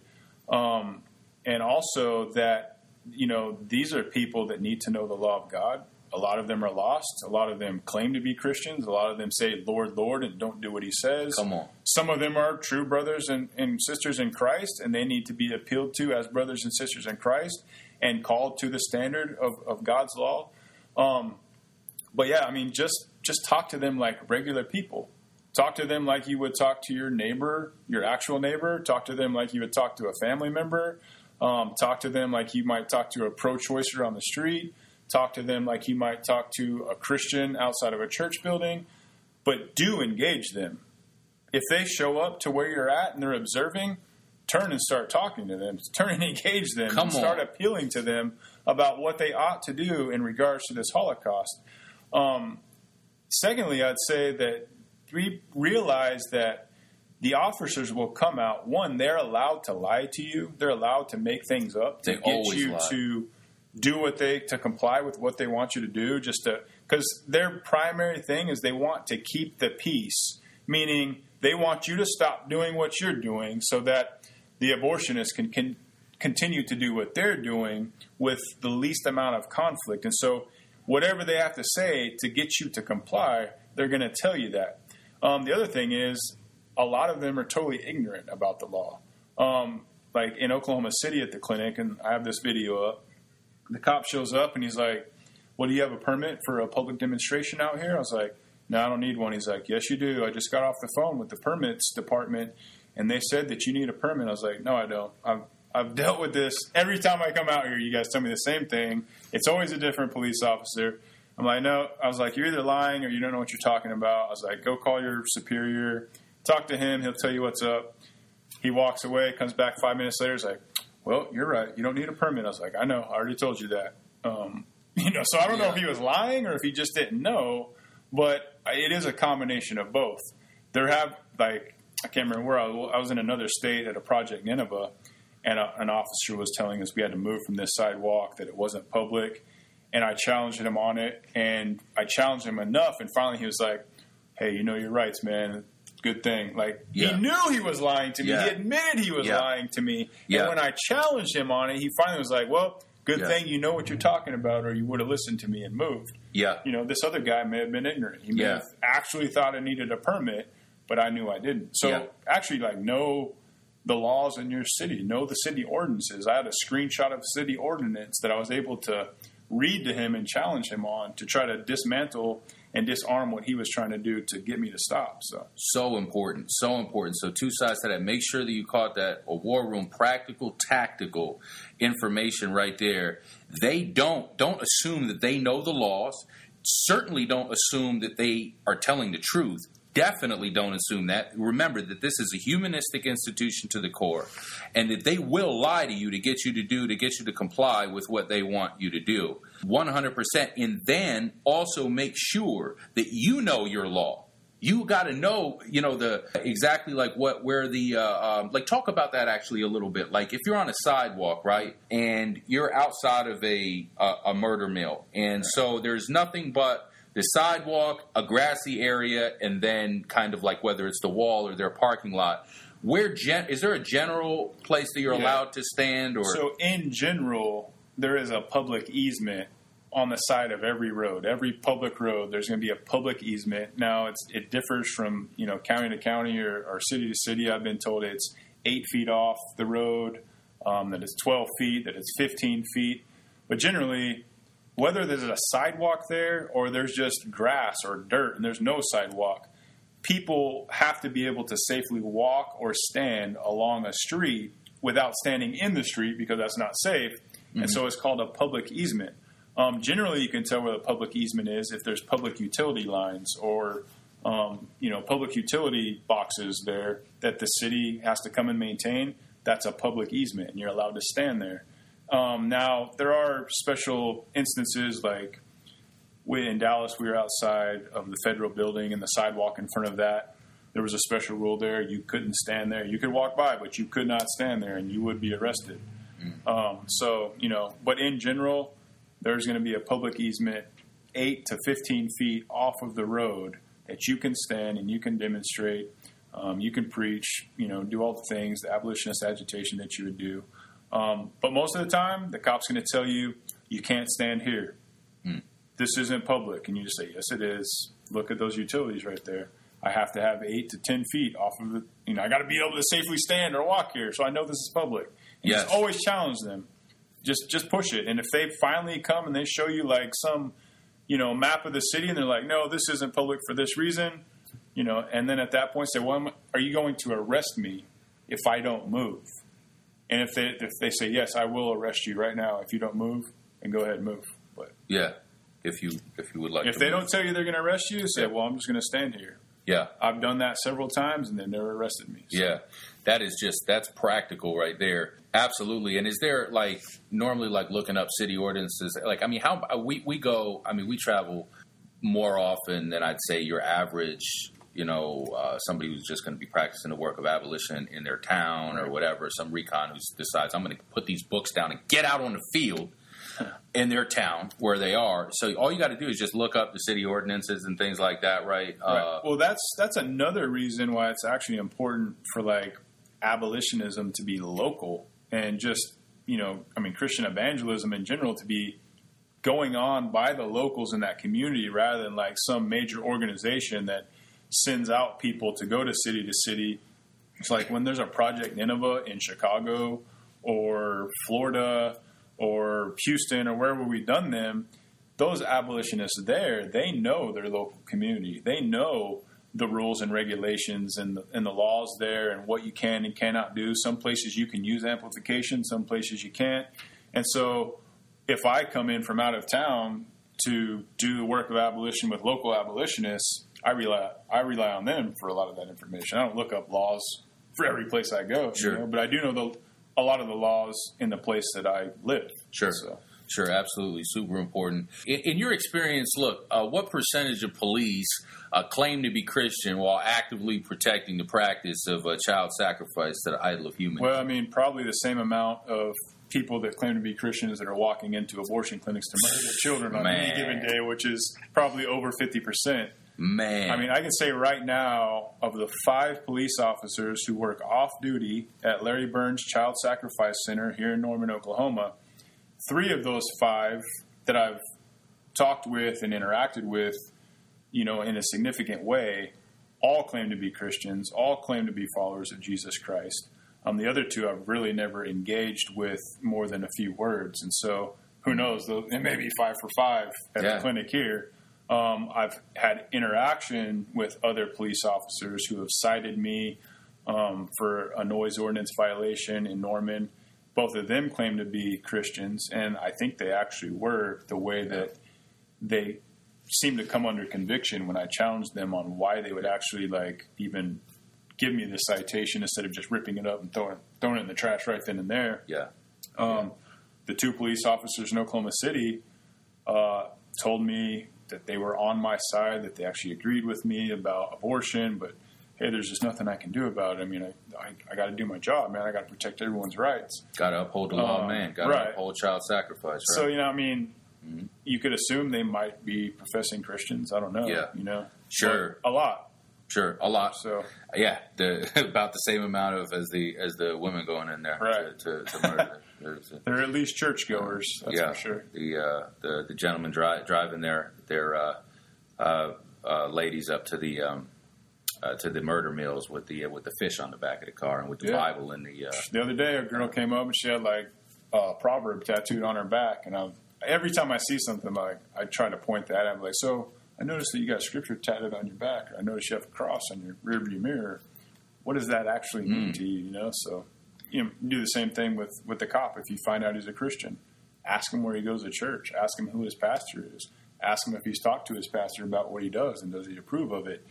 Um, and also that, you know, these are people that need to know the law of God. A lot of them are lost. A lot of them claim to be Christians. A lot of them say, Lord, Lord, and don't do what he says. Come on. Some of them are true brothers and, and sisters in Christ, and they need to be appealed to as brothers and sisters in Christ and called to the standard of, of God's law. Um, but yeah, I mean, just just talk to them like regular people. Talk to them like you would talk to your neighbor, your actual neighbor. Talk to them like you would talk to a family member. Um, talk to them like you might talk to a pro-choicer on the street. Talk to them like you might talk to a Christian outside of a church building. But do engage them. If they show up to where you're at and they're observing, turn and start talking to them. (laughs) Turn and engage them. Come and start on. appealing to them about what they ought to do in regards to this Holocaust. Um, secondly, I'd say that we realize that the officers will come out. One, they're allowed to lie to you. They're allowed to make things up to They get you lie. to do what they to comply with what they want you to do. Just to because their primary thing is they want to keep the peace, meaning they want you to stop doing what you're doing so that the abortionists can, can continue to do what they're doing with the least amount of conflict. And so, whatever they have to say to get you to comply, they're going to tell you that. Um, the other thing is, a lot of them are totally ignorant about the law. Um, like in Oklahoma City at the clinic, and I have this video up. The cop shows up and he's like, "Well, do you have a permit for a public demonstration out here?" I was like, "No, I don't need one." He's like, "Yes, you do. I just got off the phone with the permits department, and they said that you need a permit." I was like, "No, I don't. I've I've dealt with this every time I come out here. You guys tell me the same thing. It's always a different police officer." I'm like, "No." I was like, "You're either lying or you don't know what you're talking about." I was like, "Go call your superior, talk to him. He'll tell you what's up." He walks away, comes back five minutes later. He's like, "Well, you're right. You don't need a permit." I was like, "I know. I already told you that." Um, (laughs) you know, so I don't know if he was lying or if he just didn't know, but it is a combination of both. There have like I can't remember where I was. I was in another state at a project Nineveh, and a, an officer was telling us we had to move from this sidewalk that it wasn't public, and I challenged him on it, and I challenged him enough, and finally he was like, "Hey, you know your rights, man." Good thing. Like Yeah. he knew he was lying to me. Yeah. He admitted he was Yeah. lying to me. And when I challenged him on it, he finally was like, "Well, good thing you know what you're talking about, or you would have listened to me and moved." Yeah. You know, this other guy may have been ignorant. He may have actually thought I needed a permit, but I knew I didn't. So actually, like, know the laws in your city, know the city ordinances. I had a screenshot of city ordinance that I was able to read to him and challenge him on to try to dismantle and disarm what he was trying to do to get me to stop. So So important, so important. So two sides to that. Make sure that you caught that a war room practical, tactical information right there. They don't don't assume that they know the laws. Certainly don't assume that they are telling the truth. Definitely don't assume that. Remember that this is a humanistic institution to the core, and that they will lie to you to get you to do, to get you to comply with what they want you to do. 100%. And then also make sure that you know your law. You got to know, you know, the exactly like what where the uh, um, like talk about that actually a little bit. Like if you're on a sidewalk, right, and you're outside of a a, a murder mill, and so there's nothing but the sidewalk, a grassy area, and then kind of like whether it's the wall or their parking lot. Where gen- is there a general place that you're Yeah. allowed to stand or So, in general, there is a public easement on the side of every road. Every public road, there's going to be a public easement. Now, it's, it differs from you know county to county or, or city to city. I've been told it's eight feet off the road, um, that it's 12 feet, that it's 15 feet. But generally, whether there's a sidewalk there or there's just grass or dirt and there's no sidewalk, people have to be able to safely walk or stand along a street without standing in the street because that's not safe. And so it's called a public easement. Um, generally, you can tell where the public easement is if there's public utility lines or um, you know public utility boxes there that the city has to come and maintain. That's a public easement, and you're allowed to stand there. Um, now, there are special instances like we in Dallas, we were outside of the federal building and the sidewalk in front of that. There was a special rule there. You couldn't stand there. You could walk by, but you could not stand there, and you would be arrested. Um, so, you know, but in general, there's going to be a public easement eight to 15 feet off of the road that you can stand and you can demonstrate. Um, you can preach, you know, do all the things, the abolitionist agitation that you would do. Um, but most of the time, the cop's going to tell you, you can't stand here. This isn't public. And you just say, yes, it is. Look at those utilities right there. I have to have eight to 10 feet off of the, you know, I got to be able to safely stand or walk here. So I know this is public. And Yes. Just always challenge them. Just, just push it. And if they finally come and they show you like some, you know, map of the city and they're like, no, this isn't public for this reason, you know, and then at that point say, well, are you going to arrest me if I don't move? And if they if they say yes, I will arrest you right now if you don't move, and go ahead and move. But yeah, if you if you would like if they move. don't tell you they're going to arrest you, say, well, I'm just going to stand here. Yeah. I've done that several times, and they never arrested me. So- Yeah, that is just that's practical right there. Absolutely. And is there like normally like looking up city ordinances? Like I mean, how we we go? I mean, we travel more often than I'd say your average. You know, uh, somebody who's just going to be practicing the work of abolition in their town or whatever. Some recon who decides I'm going to put these books down and get out on the field (laughs) in their town where they are. So all you got to do is just look up the city ordinances and things like that, right? Right. Uh, well, that's that's another reason why it's actually important for like abolitionism to be local and just you know, I mean, Christian evangelism in general to be going on by the locals in that community rather than like some major organization that sends out people to go to city to city. It's like when there's a Project Nineveh in Chicago or Florida or Houston or wherever we've done them, those abolitionists there, they know their local community. They know the rules and regulations and the, and the laws there and what you can and cannot do. Some places you can use amplification, some places you can't. And so if I come in from out of town to do the work of abolition with local abolitionists, I rely I rely on them for a lot of that information. I don't look up laws for every place I go, you know, but I do know the, a lot of the laws in the place that I live. Sure. So. Sure, absolutely, super important. In, in your experience, look, uh, what percentage of police uh, claim to be Christian while actively protecting the practice of uh, child sacrifice to the idol of human? Well, I mean, probably the same amount of people that claim to be Christians that are walking into abortion clinics to murder their children on any given day, which is probably over 50%. Man, I mean, I can say right now, of the five police officers who work off duty at Larry Burns Child Sacrifice Center here in Norman, Oklahoma, three of those five that I've talked with and interacted with, you know, in a significant way, all claim to be Christians, all claim to be followers of Jesus Christ. Um, the other two I've really never engaged with more than a few words, and so who knows? It may be five for five at Yeah. the clinic here. Um, I've had interaction with other police officers who have cited me um, for a noise ordinance violation in Norman. Both of them claim to be Christians, and I think they actually were the way that they seemed to come under conviction when I challenged them on why they would actually like even give me the citation instead of just ripping it up and throwing throwing it in the trash right then and there. Yeah. Um, the two police officers in Oklahoma City uh, told me that they were on my side, that they actually agreed with me about abortion, but hey, there's just nothing I can do about it. I mean, I, I, I got to do my job, man. I got to protect everyone's rights. Got to uphold the law Um, man. Got to right. uphold child sacrifice. Right? So, you know, I mean, you could assume they might be professing Christians. I don't know. Yeah. You know? Sure. But a lot. sure, a lot. So, Yeah, the (laughs) about the same amount of as the as the women going in there Right. to, to, to murder. (laughs) They're at least churchgoers. That's yeah, for sure. the uh, the the gentleman dri- driving their their uh, uh, uh, ladies up to the um, uh, to the murder mills with the uh, with the fish on the back of the car and with the Yeah. Bible in the uh, The other day, a girl came up and she had like a proverb tattooed on her back, and I every time I see something like I try to point that out. I'm like, so I noticed that you got scripture tattooed on your back. I noticed you have a cross on your rearview mirror. What does that actually mean to you? You know, so you know, do the same thing with with the cop. If you find out he's a Christian, ask him where he goes to church. Ask him who his pastor is. Ask him if he's talked to his pastor about what he does and does he approve of it.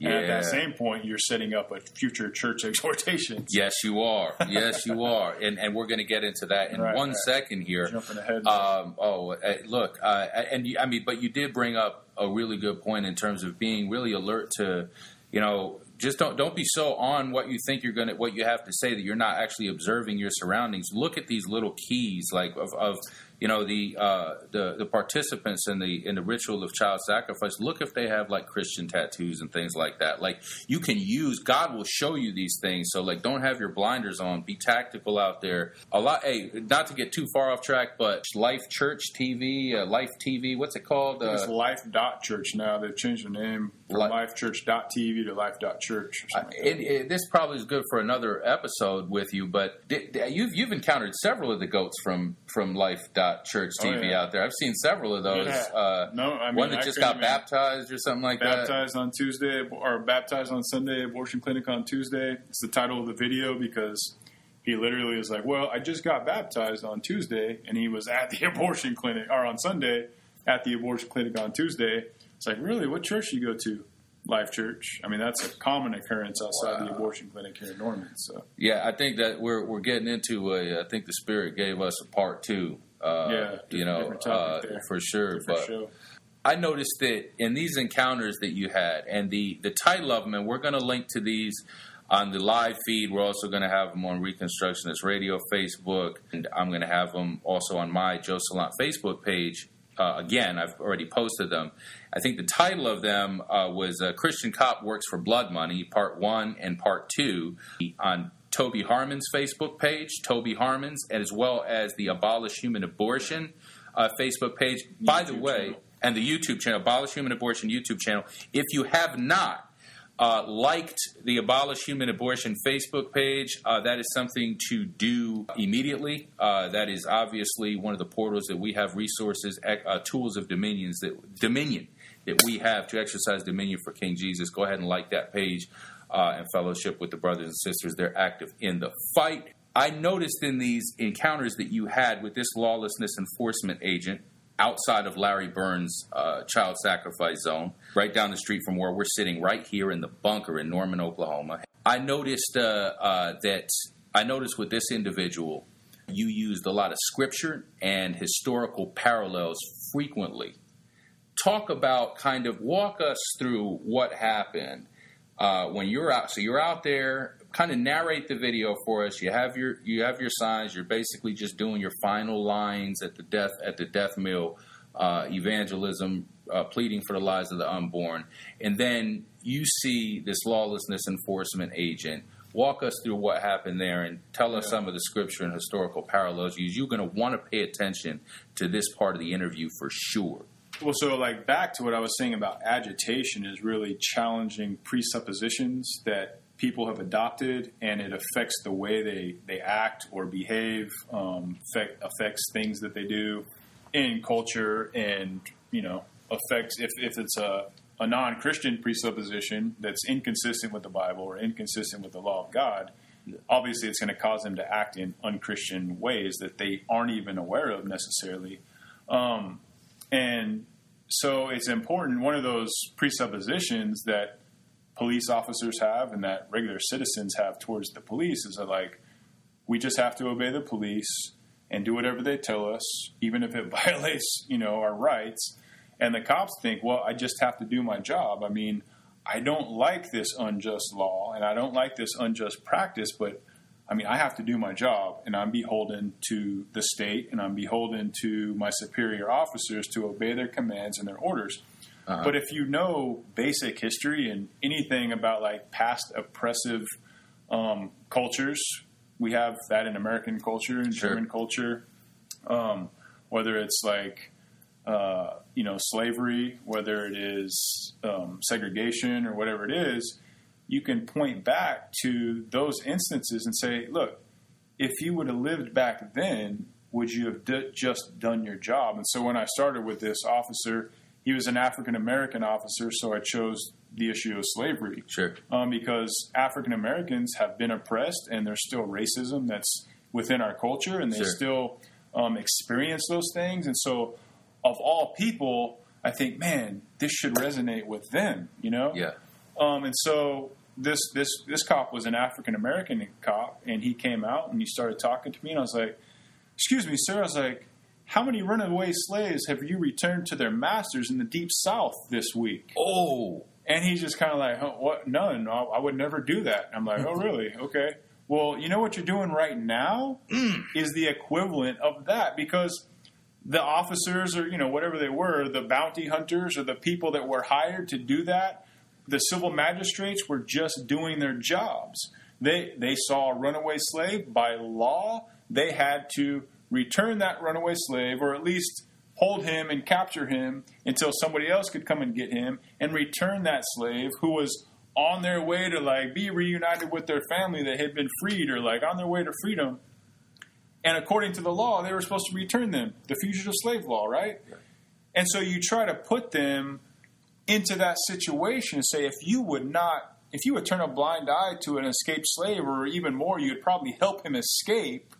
And at that same point, you're setting up a future church (laughs) exhortation. Yes, you are. Yes, you are. And and we're going to get into that in Right, one right. second here. Jumping ahead. Um, oh, uh, look, uh, and you, I mean, but you did bring up a really good point in terms of being really alert to, you know, just don't don't be so on what you think you're gonna what you have to say that you're not actually observing your surroundings. Look at these little keys, like of, of you know the uh, the the participants in the in the ritual of child sacrifice. Look if they have like Christian tattoos and things like that. Like you can use God will show you these things. So like don't have your blinders on. Be tactical out there. A lot. Hey, not to get too far off track, but Life Church TV, uh, Life TV. What's it called? It's Uh, Life Dot Church now. They've changed the name from Li- LifeChurch.tv to Life Dot Church. I- like it, it, this probably is good for another episode with you, but you've you've encountered several of the goats from from Life Church Oh, TV yeah. out there. I've seen several of those. Yeah. Uh, No, I mean, one that I just got baptized or something like that. that. Baptized on Tuesday, or baptized on Sunday, abortion clinic on Tuesday. It's the title of the video because he literally is like, "Well, I just got baptized on Tuesday, and he was at the (laughs) abortion clinic, or on Sunday at the abortion clinic on Tuesday." It's like, really, what church do you go to? Life Church. I mean, that's a common occurrence outside the abortion clinic here in Norman. So, Yeah, I think that we're we're getting into a. I think the Spirit gave us a part two. Uh, Yeah, you know, uh, for sure. for but sure. I noticed that in these encounters that you had, and the the title of them, and we're going to link to these on the live feed. We're also going to have them on Reconstructionist Radio Facebook, and I'm going to have them also on my Joe Salant Facebook page. Uh, again, I've already posted them. I think the title of them uh, was uh, "Christian Cop Works for Blood Money," Part One and Part Two on Toby Harmon's Facebook page, Toby Harmon's, as well as the Abolish Human Abortion uh, Facebook page. By the way, channel. and the YouTube channel, Abolish Human Abortion YouTube channel. If you have not uh, liked the Abolish Human Abortion Facebook page, uh, that is something to do immediately. Uh, that is obviously one of the portals that we have resources, uh, tools of dominions that dominion that we have to exercise dominion for King Jesus. Go ahead and like that page uh, and fellowship with the brothers and sisters. They're active in the fight. I noticed in these encounters that you had with this lawlessness enforcement agent outside of Larry Burns' uh, child sacrifice zone, right down the street from where we're sitting, right here in the bunker in Norman, Oklahoma. I noticed uh, uh, that I noticed with this individual, you used a lot of scripture and historical parallels frequently. Talk about kind of walk us through what happened uh, when you're out. So you're out there. Kind of narrate the video for us. You have your you have your signs. You're basically just doing your final lines at the death at the death mill, uh, evangelism, uh, pleading for the lives of the unborn, and then you see this lawlessness enforcement agent. Walk us through what happened there and tell us Yeah. some of the scripture and historical parallels. You- You're going to want to pay attention to this part of the interview for sure. Well, so like back to what I was saying about agitation is really challenging presuppositions that people have adopted, and it affects the way they, they act or behave, um, affect, affects things that they do. in culture and you know affects if if it's a a non-Christian presupposition that's inconsistent with the Bible or inconsistent with the law of God, obviously it's going to cause them to act in unchristian ways that they aren't even aware of necessarily. Um, and so it's important. One of those presuppositions that police officers have and that regular citizens have towards the police is that like we just have to obey the police and do whatever they tell us, even if it (laughs) violates you know our rights. And the cops think, well, I just have to do my job. I mean, I don't like this unjust law and I don't like this unjust practice, but I mean, I have to do my job and I'm beholden to the state and I'm beholden to my superior officers to obey their commands and their orders. Uh-huh. But if you know basic history and anything about like past oppressive um, cultures, we have that in American culture and Sure. German culture, um, whether it's like uh, you know slavery, whether it is um, segregation or whatever it is, you can point back to those instances and say, look, if you would have lived back then, would you have d- just done your job? And so when I started with this officer, he was an African American officer, so I chose the issue of slavery Sure. um, because African Americans have been oppressed and there's still racism that's within our culture and they Sure. still um, experience those things. And so, of all people, I think, man, this should resonate with them, you know? Yeah. Um, and so this this this cop was an African American cop, and he came out and he started talking to me, and I was like, "Excuse me, sir." I was like, "How many runaway slaves have you returned to their masters in the deep South this week?" Oh. And he's just kind of like, huh, "What? None. I, I would never do that." I'm like, "Oh, really? Okay. Well, you know what you're doing right now mm. is the equivalent of that because." The officers, or you know, whatever they were, the bounty hunters, or the people that were hired to do that, the civil magistrates were just doing their jobs. They they saw a runaway slave by law. They had to return that runaway slave, or at least hold him and capture him until somebody else could come and get him and return that slave who was on their way to like be reunited with their family that had been freed or like on their way to freedom. And according to the law, they were supposed to return them, the fugitive slave law, right? And so you try to put them into that situation and say, if you would not, if you would turn a blind eye to an escaped slave, or even more, you'd probably help him escape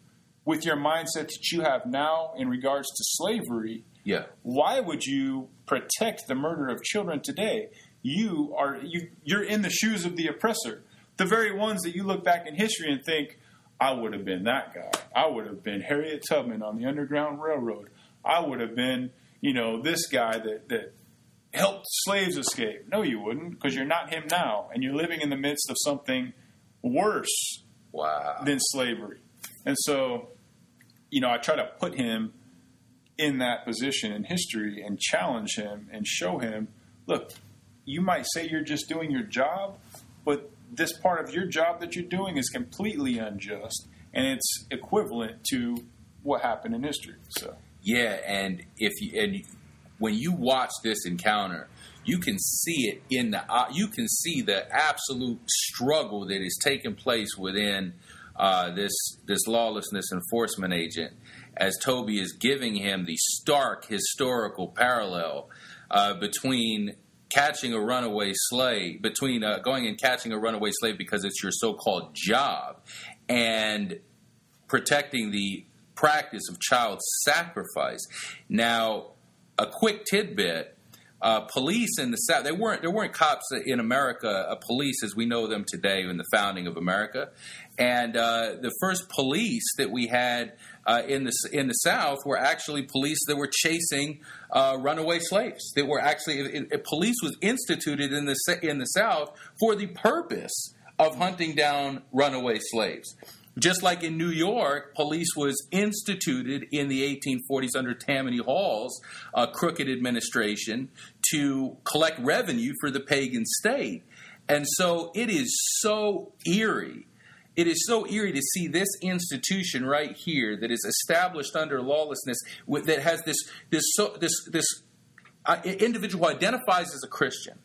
with your mindset that you have now in regards to slavery. Yeah. Why would you protect the murder of children today? You are you, you're in the shoes of the oppressor, the very ones that you look back in history and think, I would have been that guy. I would have been Harriet Tubman on the Underground Railroad. I would have been, you know, this guy that that helped slaves escape. No, you wouldn't, because you're not him now, and you're living in the midst of something worse Wow. than slavery. And so, you know, I try to put him in that position in history and challenge him and show him, look, you might say you're just doing your job, but this part of your job that you're doing is completely unjust and it's equivalent to what happened in history. So, Yeah, and if you and when you watch this encounter, you can see it in the you can see the absolute struggle that is taking place within uh, this this lawlessness enforcement agent as Toby is giving him the stark historical parallel uh, between catching a runaway slave between uh, going and catching a runaway slave because it's your so-called job and protecting the practice of child sacrifice. Now, a quick tidbit: uh, police in the South they weren't there weren't cops in America, uh, police as we know them today in the founding of America, and uh, the first police that we had. Uh, in the in the South, were actually police that were chasing uh, runaway slaves. That were actually it, it- police was instituted in the in the South for the purpose of hunting down runaway slaves. Just like in New York, police was instituted in the 1840s under Tammany Hall's uh, crooked administration to collect revenue for the pagan state. And so it is so eerie. It is so eerie to see this institution right here that is established under lawlessness with, that has this this so, this this uh, individual who identifies as a Christian.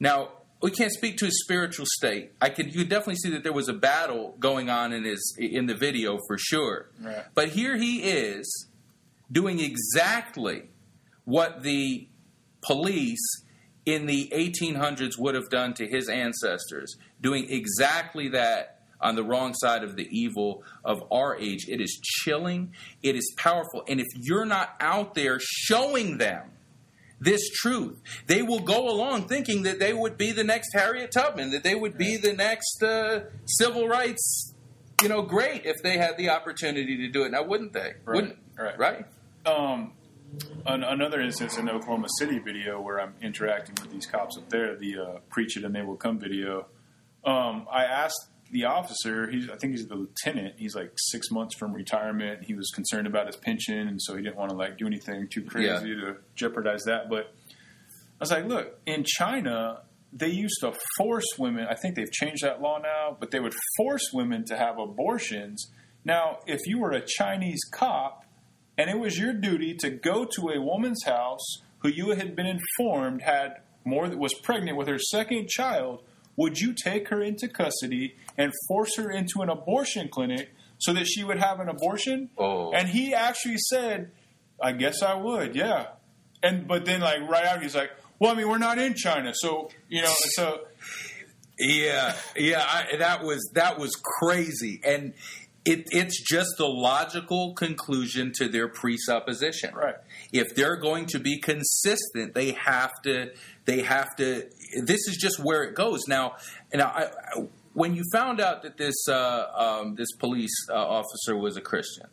Now, we can't speak to his spiritual state. I could you could definitely see that there was a battle going on in his in the video for sure. Right. But here he is doing exactly what the police in the 1800s would have done to his ancestors, doing exactly that on the wrong side of the evil of our age. It is chilling, it is powerful. And if you're not out there showing them this truth, they will go along thinking that they would be the next Harriet Tubman, that they would be the next uh, civil rights, you know, great if they had the opportunity to do it. Now, wouldn't they? Right. Wouldn't Right. right? Um, an, another instance in the Oklahoma City video where I'm interacting with these cops up there, the uh, "Preach It and They Will Come" video. Um, I asked the officer. He's, I think he's the lieutenant. He's like six months from retirement. He was concerned about his pension, and so he didn't want to like do anything too crazy to jeopardize that. But I was like, look, in China, they used to force women. I think they've changed that law now, but they would force women to have abortions. Now, if you were a Chinese cop and it was your duty to go to a woman's house who you had been informed had more was pregnant with her second child, would you take her into custody and force her into an abortion clinic so that she would have an abortion? Oh. And he actually said, "I guess I would, yeah." And but then like right out, he's like, "Well, I mean, we're not in China, so you know, so." (laughs) Yeah, yeah, I, that was that was crazy, and it, it's just the logical conclusion to their presupposition. Right. If they're going to be consistent, they have to. They have to. This is just where it goes now. And I, I, when you found out that this uh, um, this police uh, officer was a Christian,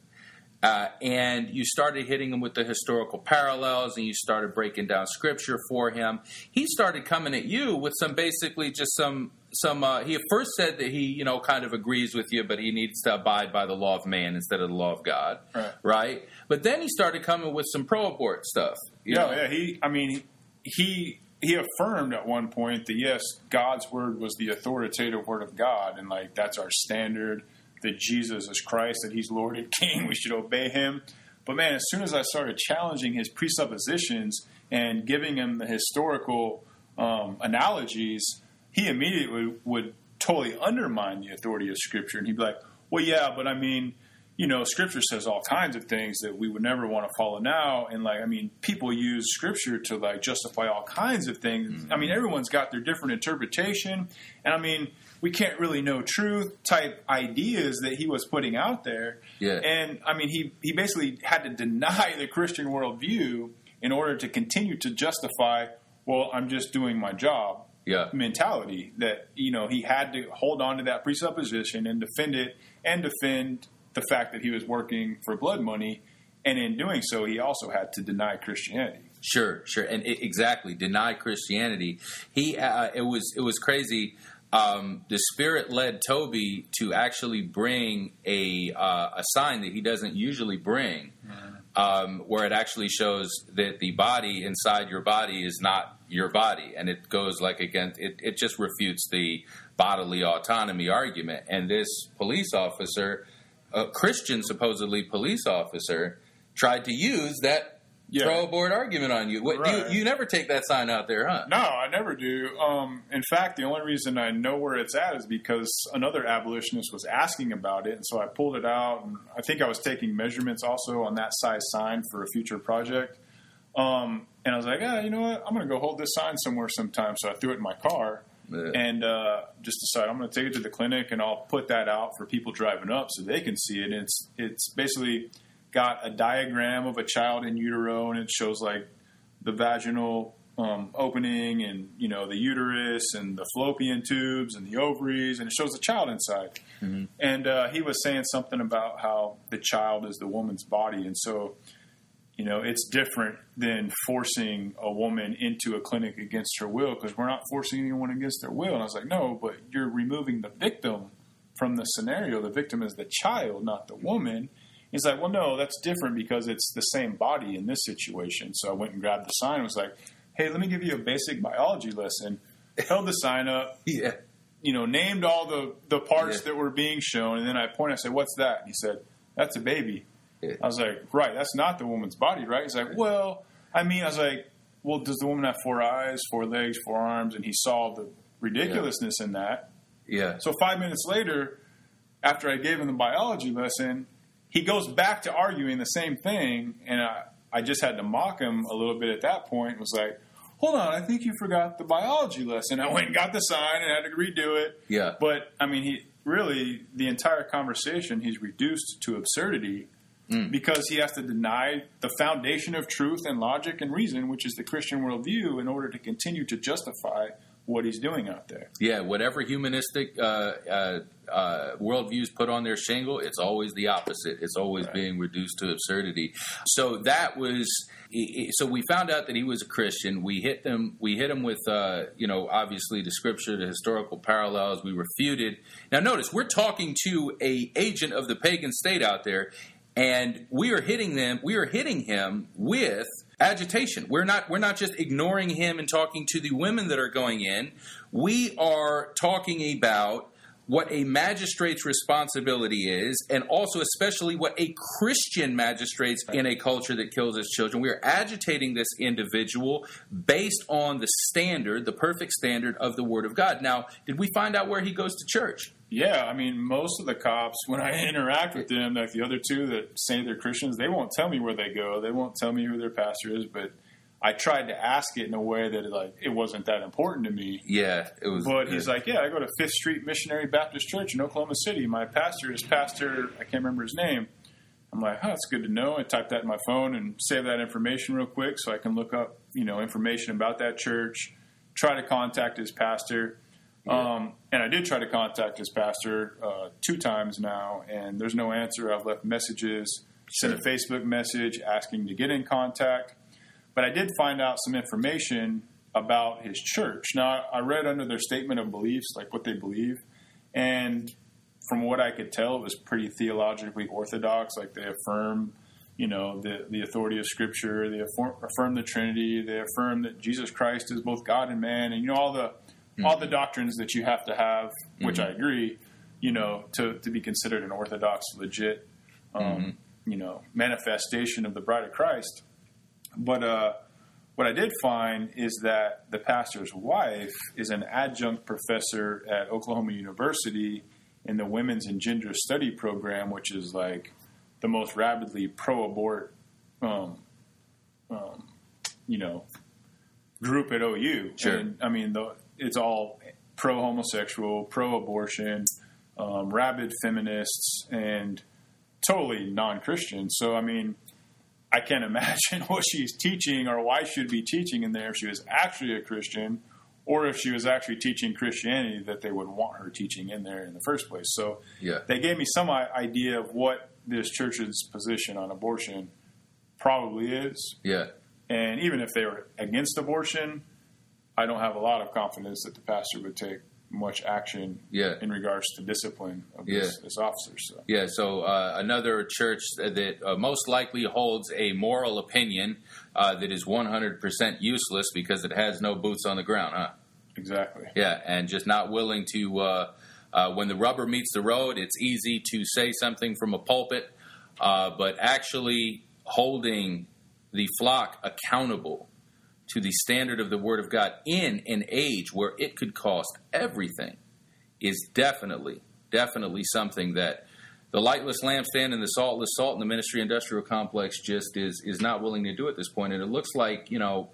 uh, and you started hitting him with the historical parallels and you started breaking down scripture for him he started coming at you with some basically just some some uh, he at first said that he you know kind of agrees with you but he needs to abide by the law of man instead of the law of god Right. but then he started coming with some pro-abort stuff you Yeah, know? yeah. He, I mean, he he affirmed at one point that yes, God's word was the authoritative word of God, and like that's our standard. That Jesus is Christ, that He's Lord and (laughs) King, we should obey Him. But man, as soon as I started challenging his presuppositions and giving him the historical um, analogies, he immediately would totally undermine the authority of Scripture, and he'd be like, "Well, yeah, but I mean." You know, scripture says all kinds of things that we would never want to follow now. And like, I mean, people use scripture to like justify all kinds of things. I mean, mm-hmm. everyone's got their different interpretation. And I mean, we can't really know truth type ideas that he was putting out there. Yeah. And I mean, he, he basically had to deny the Christian worldview in order to continue to justify, well, I'm just doing my job yeah mentality that you know he had to hold on to that presupposition and defend it and defend the fact that he was working for blood money and in doing so he also had to deny christianity Sure, sure, and it, exactly deny Christianity. He uh, it was it was crazy. Um, the Spirit led Toby to actually bring a uh, a sign that he doesn't usually bring, um, where it actually shows that the body inside your body is not your body, and it goes like against it. It just refutes the bodily autonomy argument. And this police officer, a Christian supposedly police officer, tried to use that Yeah. pro-abort argument on you. What, Right. you. You never take that sign out there, huh? no i never do um, in fact the only reason i know where it's at is because another abolitionist was asking about it and so i pulled it out and i think i was taking measurements also on that size sign for a future project um, and i was like ah, you know what i'm going to go hold this sign somewhere sometime so i threw it in my car Yeah. and uh, just decided I'm going to take it to the clinic and I'll put that out for people driving up so they can see it. And it's it's basically got a diagram of a child in utero, and it shows like the vaginal um, opening and you know the uterus and the fallopian tubes and the ovaries, and it shows the child inside. And uh, he was saying something about how the child is the woman's body, and so you know it's different than forcing a woman into a clinic against her will because we're not forcing anyone against their will and i was like no but you're removing the victim from the scenario the victim is the child not the woman he's like well no that's different because it's the same body in this situation so i went and grabbed the sign and was like hey let me give you a basic biology lesson held the sign up (laughs) Yeah. you know, named all the, the parts Yeah. that were being shown, and then I pointed, I said, What's that? And he said, That's a baby. Yeah. I was like, Right, that's not the woman's body, right? He's like, Well, I mean, I was like, Well, does the woman have four eyes, four legs, four arms? And he saw the ridiculousness in that. Yeah. So five minutes later, after I gave him the biology lesson, he goes back to arguing the same thing, and I, I just had to mock him a little bit at that point. It was like, hold on, I think you forgot the biology lesson. I went and got the sign and had to redo it. Yeah. But I mean, he really the entire conversation he's reduced to absurdity Mm. because he has to deny the foundation of truth and logic and reason, which is the Christian worldview, in order to continue to justify what he's doing out there. Yeah, whatever humanistic uh, uh, uh, worldviews put on their shingle, it's always the opposite. It's always Right. being reduced to absurdity. So that was. So we found out that he was a Christian. We hit them. We hit him with, uh, you know, obviously the scripture, the historical parallels. We refuted. Now, notice we're talking to a agent of the pagan state out there, and we are hitting them. We are hitting him with agitation. We're not. We're not just ignoring him and talking to the women that are going in. We are talking about what a magistrate's responsibility is, and also especially what a Christian magistrate's in a culture that kills its children. We are agitating this individual based on the standard, the perfect standard of the Word of God. Now, did we find out where he goes to church? Yeah, I mean, most of the cops, when I (laughs) interact with them, like the other two that say they're Christians, they won't tell me where they go. They won't tell me who their pastor is. But I tried to ask it in a way that like it wasn't that important to me. Yeah, it was. But he's like, yeah, I go to Fifth Street Missionary Baptist Church in Oklahoma City. My pastor is Pastor. I can't remember his name. I'm like, oh, that's good to know. I type that in my phone and save that information real quick so I can look up, you know, information about that church. Try to contact his pastor. Um, and I did try to contact his pastor uh, two times now, and there's no answer. I've left messages, sent a Facebook message asking to get in contact. But I did find out some information about his church. Now, I read under their statement of beliefs, like what they believe, and from what I could tell, it was pretty theologically orthodox. Like they affirm, you know, the the authority of Scripture. They affirm, affirm the Trinity. They affirm that Jesus Christ is both God and man, and you know all the all the doctrines that you have to have, which I agree, you know, to to be considered an orthodox, legit, um, you know, manifestation of the bride of Christ. But uh, what I did find is that the pastor's wife is an adjunct professor at Oklahoma University in the Women's and Gender Study program, which is like the most rapidly pro-abort, um, um, you know, group at OU. Sure. And, I mean, the, it's all pro-homosexual, pro-abortion, um, rabid feminists, and totally non-Christian. So, I mean, I can't (laughs) imagine what she's teaching or why she'd be teaching in there if she was actually a Christian or if she was actually teaching Christianity that they would want her teaching in there in the first place. So Yeah. they gave me some idea of what this church's position on abortion probably is. Yeah. And even if they were against abortion, I don't have a lot of confidence that the pastor would take much action Yeah. in regards to discipline of this, Yeah. this officer. So. Yeah, so uh, another church that uh, most likely holds a moral opinion uh, that is 100% useless because it has no boots on the ground, huh? Exactly. Yeah, and just not willing to, uh, uh, when the rubber meets the road, it's easy to say something from a pulpit, uh, but actually holding the flock accountable to the standard of the Word of God in an age where it could cost everything is definitely, definitely something that the lightless lampstand and the saltless salt and the ministry industrial complex just is is not willing to do at this point. And it looks like, you know,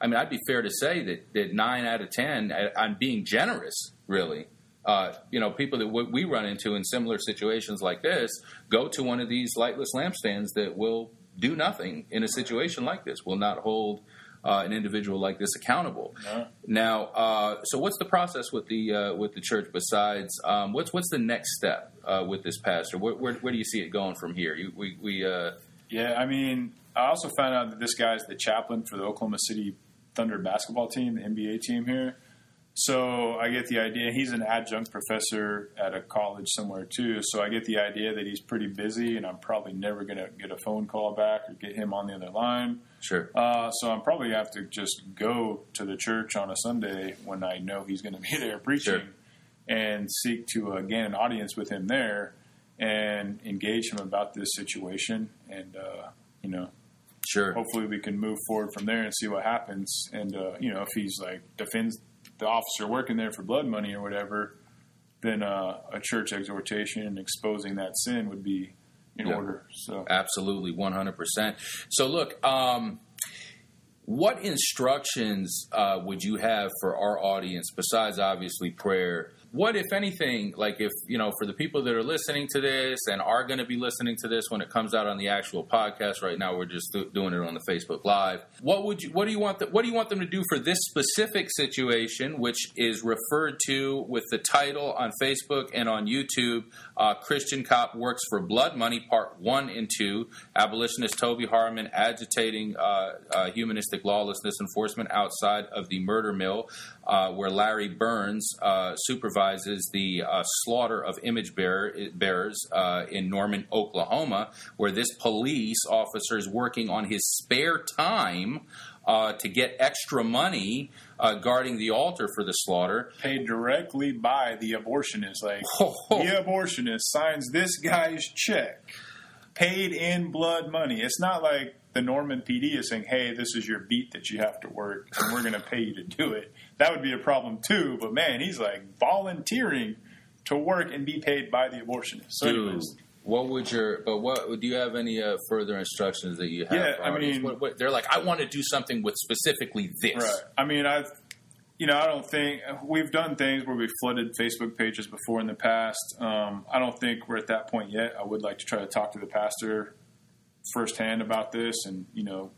I mean, I'd be fair to say that, that nine out of 10, I- I'm being generous, really. Uh, you know, people that we run into in similar situations like this go to one of these lightless lampstands that will do nothing in a situation like this, will not hold uh, an individual like this accountable. No. Now, uh, so what's the process with the uh, with the church? Besides, um, what's what's the next step uh, with this pastor? Where, where, where do you see it going from here? You, we we uh, Yeah, I mean, I also found out that this guy's the chaplain for the Oklahoma City Thunder basketball team, the NBA team here. So I get the idea. He's an adjunct professor at a college somewhere too. So I get the idea that he's pretty busy, and I'm probably never going to get a phone call back or get him on the other line. sure, Uh, so I'm probably have to just go to the church on a Sunday when I know he's going to be (laughs) there preaching, Sure. and seek to uh, gain an audience with him there and engage him about this situation. And uh, you know, sure, hopefully we can move forward from there and see what happens. And uh, you know, if he's like defends the officer working there for blood money or whatever, then uh, a church exhortation and exposing that sin would be in Yeah. order. So Absolutely, one hundred percent. So, look, um, what instructions uh, would you have for our audience besides obviously prayer? What, if anything, like if you know, for the people that are listening to this and are going to be listening to this when it comes out on the actual podcast? Right now, we're just do- doing it on the Facebook Live. What would you? What do you want? What do you want them to do for this specific situation, which is referred to with the title on Facebook and on YouTube? Uh, Christian cop works for blood money, part one and two. Abolitionist Toby Harmon agitating uh, uh, humanistic lawlessness enforcement outside of the murder mill, uh, where Larry Burns uh, supervises the uh, slaughter of image bearer, bearers uh, in Norman, Oklahoma, where this police officer is working on his spare time. Uh, to get extra money uh, guarding the altar for the slaughter. paid directly by the abortionist. Like (laughs) the abortionist signs this guy's check, paid in blood money. It's not like the Norman PD is saying, "Hey, this is your beat that you have to work, and we're going to pay you to do it." That would be a problem too. But man, he's like volunteering to work and be paid by the abortionist. So Dude, anyways, what would your? But what do you have any uh, further instructions that you have? Yeah, I mean- what, what, they're like, I want to do something with specifically this. Right. I mean, I've, you know, I don't think we've done things where we've flooded Facebook pages before in the past. Um, I don't think we're at that point yet. I would like to try to talk to the pastor firsthand about this, and you know,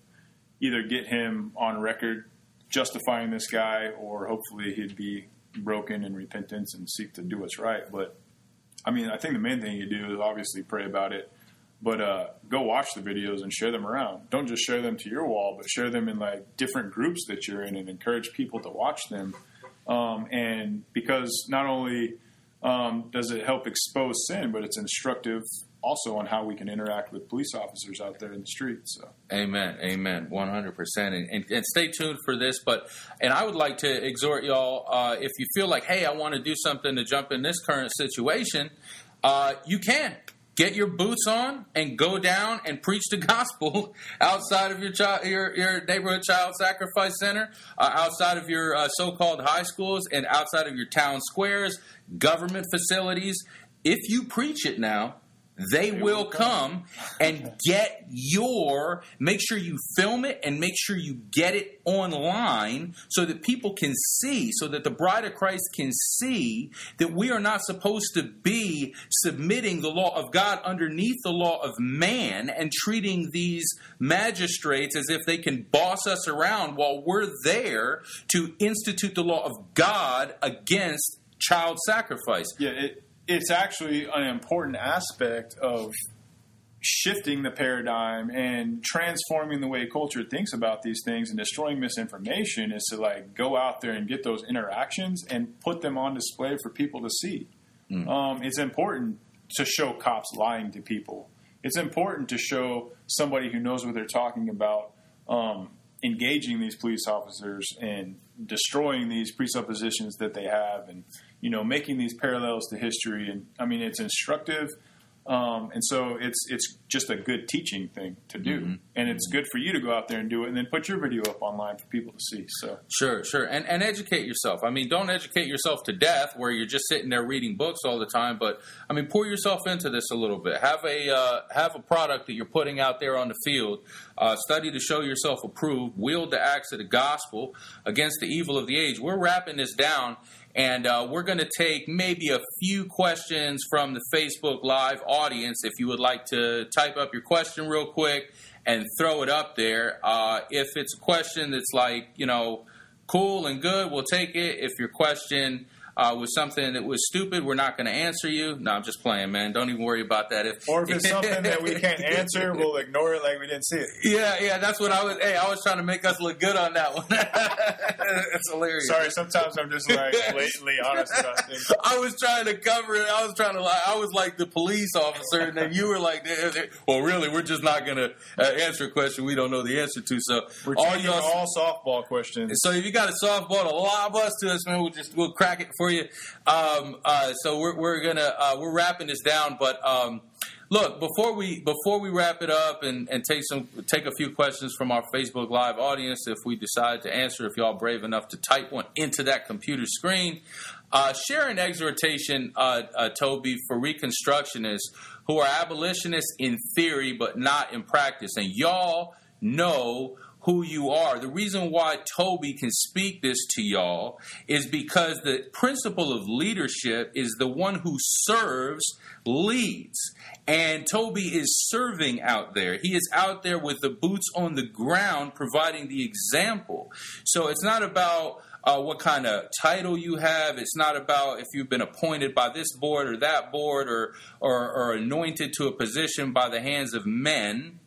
either get him on record justifying this guy, or hopefully he'd be broken in repentance and seek to do what's right. But I mean, I think the main thing you do is obviously pray about it. But uh, go watch the videos and share them around. Don't just share them to your wall, but share them in like different groups that you're in, and encourage people to watch them. Um, and because not only um, does it help expose sin, but it's instructive also on how we can interact with police officers out there in the streets. So. Amen. Amen. One hundred percent. And and stay tuned for this. But and I would like to exhort y'all uh, if you feel like, hey, I want to do something to jump in this current situation, uh, you can. Get your boots on and go down and preach the (laughs) gospel outside of your child, your, your neighborhood child sacrifice center, uh, outside of your uh, so-called high schools, and outside of your town squares, government facilities. If you preach it now, they, will come and get your make sure you film it and make sure you get it online so that people can see so that the bride of christ can see that we are not supposed to be submitting the law of god underneath the law of man and treating these magistrates as if they can boss us around while we're there to institute the law of god against child sacrifice. Yeah, it, it's actually an important aspect of shifting the paradigm and transforming the way culture thinks about these things and destroying misinformation is to like go out there and get those interactions and put them on display for people to see. Um, it's important to show cops lying to people. It's important to show somebody who knows what they're talking about um, engaging these police officers and destroying these presuppositions that they have and you know making these parallels to history and i mean it's instructive um, and so it's it's just a good teaching thing to do and it's good for you to go out there and do it and then put your video up online for people to see so Sure, sure, and and educate yourself. I mean, don't educate yourself to death where you're just sitting there reading books all the time. But I mean, pour yourself into this a little bit. Have a uh, have a product that you're putting out there on the field. Uh, study to show yourself approved. Wield the axe of the gospel against the evil of the age. We're wrapping this down. And uh, we're going to take maybe a few questions from the Facebook Live audience. If you would like to type up your question real quick and throw it up there. Uh, if it's a question that's like, you know, cool and good, we'll take it. If your question uh, was something that was stupid, we're not going to answer you. No, I'm just playing, man. Don't even worry about that. If (laughs) or if it's something that we can't (laughs) answer we'll ignore it like we didn't see it yeah, yeah, that's what I was. Hey, I was trying to make us look good on that one. (laughs) That's hilarious. sorry sometimes i'm just like blatantly honest about things I was trying to cover it. I was trying to like. I was like the police officer, and then you were like, "Well, really, we're just not going to uh, answer a question we don't know the answer to." So we're all y'all, all softball questions So if you got a softball to lob us to us, man, we'll just we'll crack it for you. Um, uh, so we're we're gonna uh, we're wrapping this down, but um, look before we before we wrap it up and, and take some take a few questions from our Facebook Live audience, if we decide to answer, if y'all brave enough to type one into that computer screen, Uh, share an exhortation, uh, uh, Toby, for Reconstructionists who are abolitionists in theory but not in practice. And y'all know who you are. The reason why Toby can speak this to y'all is because the principle of leadership is the one who serves leads. And Toby is serving out there. He is out there with the boots on the ground providing the example. So it's not about uh, what kind of title you have. It's not about if you've been appointed by this board or that board or, or, or anointed to a position by the hands of men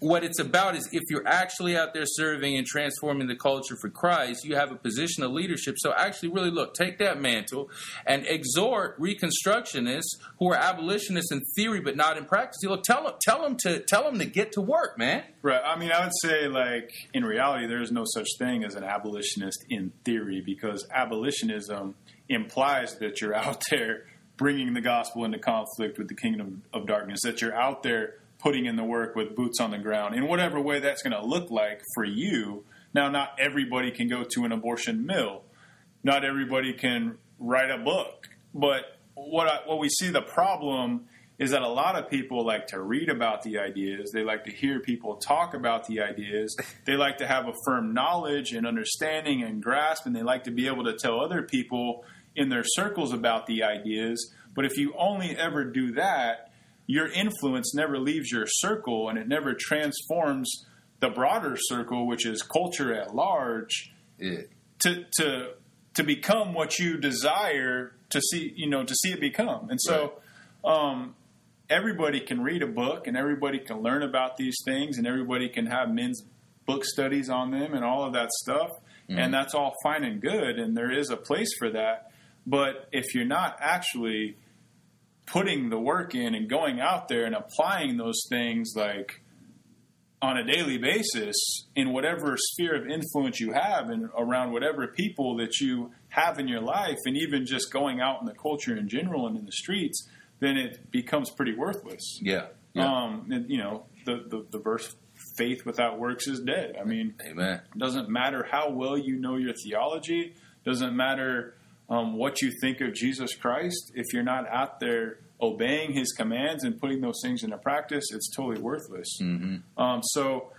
what it's about is if you're actually out there serving and transforming the culture for Christ, you have a position of leadership. So actually, really look, take that mantle and exhort Reconstructionists who are abolitionists in theory but not in practice. You look, tell them, tell them to tell them to get to work, man. Right. I mean, I would say, like in reality, there is no such thing as an abolitionist in theory because abolitionism implies that you're (laughs) out there bringing the gospel into conflict with the kingdom of darkness. That you're out there putting in the work with boots on the ground in whatever way that's going to look like for you. Now, not everybody can go to an abortion mill. Not everybody can write a book. But what I, what we see the problem is that a lot of people like to read about the ideas. They like to hear people talk about the ideas. (laughs) They like to have a firm knowledge and understanding and grasp, and they like to be able to tell other people in their circles about the ideas. But if you only ever do that, your influence never leaves your circle and it never transforms the broader circle, which is culture at large, Yeah. to to to become what you desire to see, you know, to see it become. And so, um, everybody can read a book and everybody can learn about these things and everybody can have men's book studies on them and all of that stuff. And that's all fine and good. And there is a place for that. But if you're not actually putting the work in and going out there and applying those things like on a daily basis in whatever sphere of influence you have and around whatever people that you have in your life and even just going out in the culture in general and in the streets then it becomes pretty worthless Yeah. yeah. um and, you know the, the the verse faith without works is dead i mean Amen. doesn't matter how well you know your theology. Doesn't matter um, what you think of Jesus Christ. If you're not out there obeying His commands and putting those things into practice, it's totally worthless. Um, so,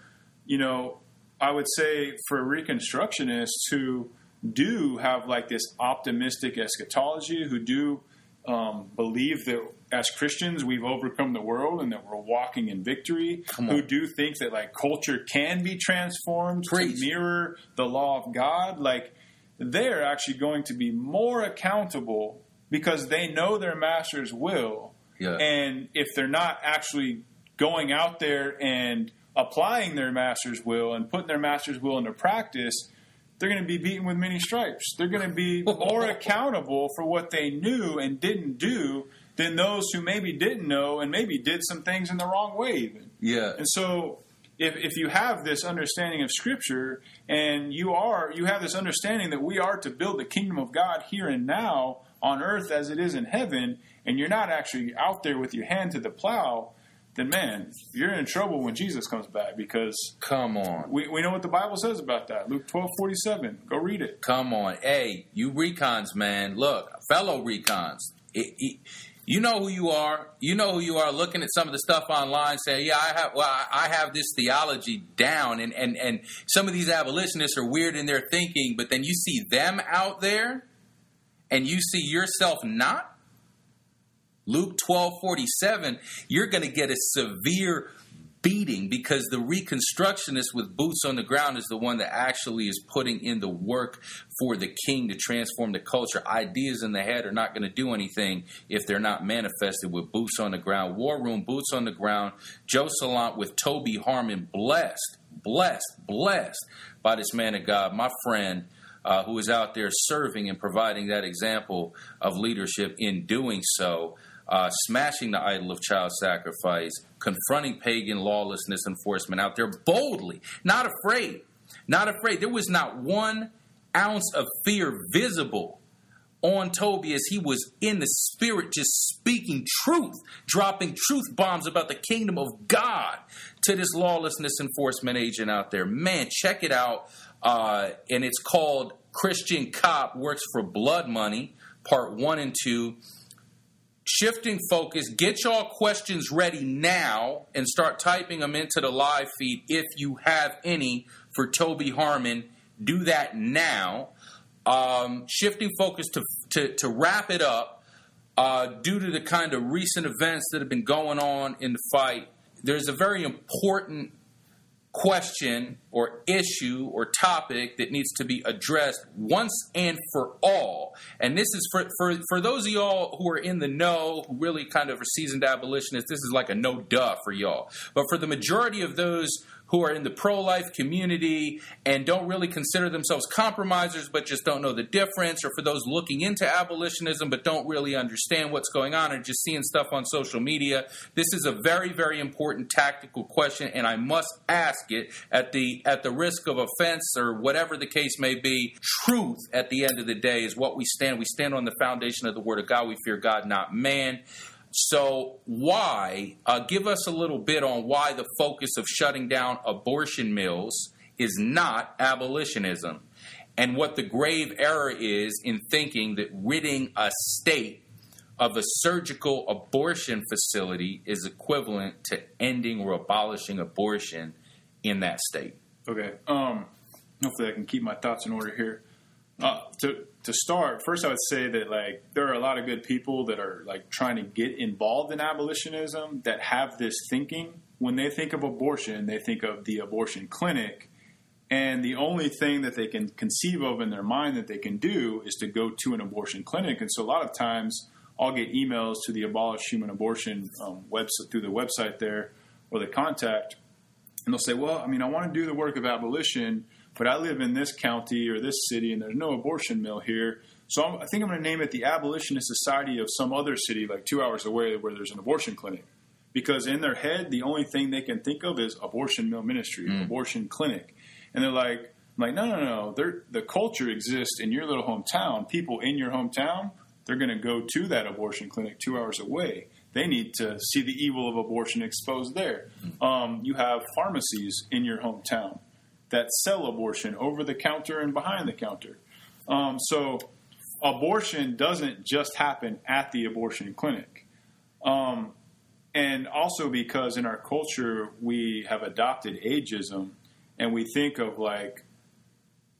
you know, I would say for Reconstructionists who do have like this optimistic eschatology, who do um, believe that as Christians we've overcome the world and that we're walking in victory, who do think that like culture can be transformed Preach. to mirror the law of God, like they're actually going to be more accountable because they know their master's will. Yeah. And if they're not actually going out there and applying their master's will and putting their master's will into practice, they're going to be beaten with many stripes. They're going to be (laughs) more accountable for what they knew and didn't do than those who maybe didn't know and maybe did some things in the wrong way, even. Yeah. And so if, if you have this understanding of scripture and you are you have this understanding that we are to build the kingdom of God here and now on earth as it is in heaven and you're not actually out there with your hand to the plow then man you're in trouble when Jesus comes back because Come on. we, we know what the Bible says about that Luke twelve forty seven go read it Come on. Hey, you recons, man. Look, fellow recons. It, it, you know who you are. You know who you are. Looking at some of the stuff online, saying, "Yeah, I have. Well, I have this theology down." And and and some of these abolitionists are weird in their thinking, but then you see them out there, and you see yourself not. Luke twelve forty seven. You're going to get a severe beating because the reconstructionist with boots on the ground is the one that actually is putting in the work for the king to transform the culture. Ideas in the head are not going to do anything if they're not manifested with boots on the ground. War Room, boots on the ground. Joe Salant with Toby Harmon, blessed, blessed, blessed by this man of God, my friend. Uh, who is out there serving and providing that example of leadership in doing so uh, smashing the idol of child sacrifice, confronting pagan lawlessness enforcement out there boldly, not afraid, not afraid. There was not one ounce of fear visible on Toby as he was in the spirit, just speaking truth, dropping truth bombs about the kingdom of God to this lawlessness enforcement agent out there. Man, check it out. Uh, and it's called Christian Cop Works for Blood Money part one and two. Shifting focus, get y'all questions ready now and start typing them into the live feed if you have any for Toby Harmon. Do that now. Um, shifting focus to, to, to wrap it up, uh, due to the kind of recent events that have been going on in the fight, there's a very important question or issue or topic that needs to be addressed once and for all. And this is for, for, for those of y'all who are in the know, who really kind of are seasoned abolitionists, this is like a no duh for y'all. But for the majority of those who are in the pro life community and don't really consider themselves compromisers but just don't know the difference, or for those looking into abolitionism but don't really understand what's going on or just seeing stuff on social media. This is a very, very important tactical question, and I must ask it at the at the risk of offense or whatever the case may be. Truth at the end of the day is what we stand. We stand on the foundation of the Word of God. We fear God, not man. So, why? Uh, give us a little bit on why the focus of shutting down abortion mills is not abolitionism, and what the grave error is in thinking that ridding a state of a surgical abortion facility is equivalent to ending or abolishing abortion in that state. Okay. Um, hopefully, I can keep my thoughts in order here. Uh, to to start, first I would say that like there are a lot of good people that are like trying to get involved in abolitionism that have this thinking. When they think of abortion, they think of the abortion clinic, and the only thing that they can conceive of in their mind that they can do is to go to an abortion clinic. And so a lot of times, I'll get emails to the Abolish Human Abortion um, website through the website there or the contact, and they'll say, "Well, I mean, I want to do the work of abolition." But I live in this county or this city and there's no abortion mill here. So I'm, i think I'm going to name it the Abolitionist Society of some other city like two hours away where there's an abortion clinic. Because in their head, the only thing they can think of is abortion mill ministry, mm. abortion clinic. And they're like, I'm like, no, no, no. They're, the culture exists in your little hometown. People in your hometown, they're going to go to that abortion clinic two hours away. They need to see the evil of abortion exposed there. Mm. Um, you have pharmacies in your hometown that sell abortion over the counter and behind the counter. Um, so abortion doesn't just happen at the abortion clinic. Um, and also because in our culture we have adopted ageism and we think of like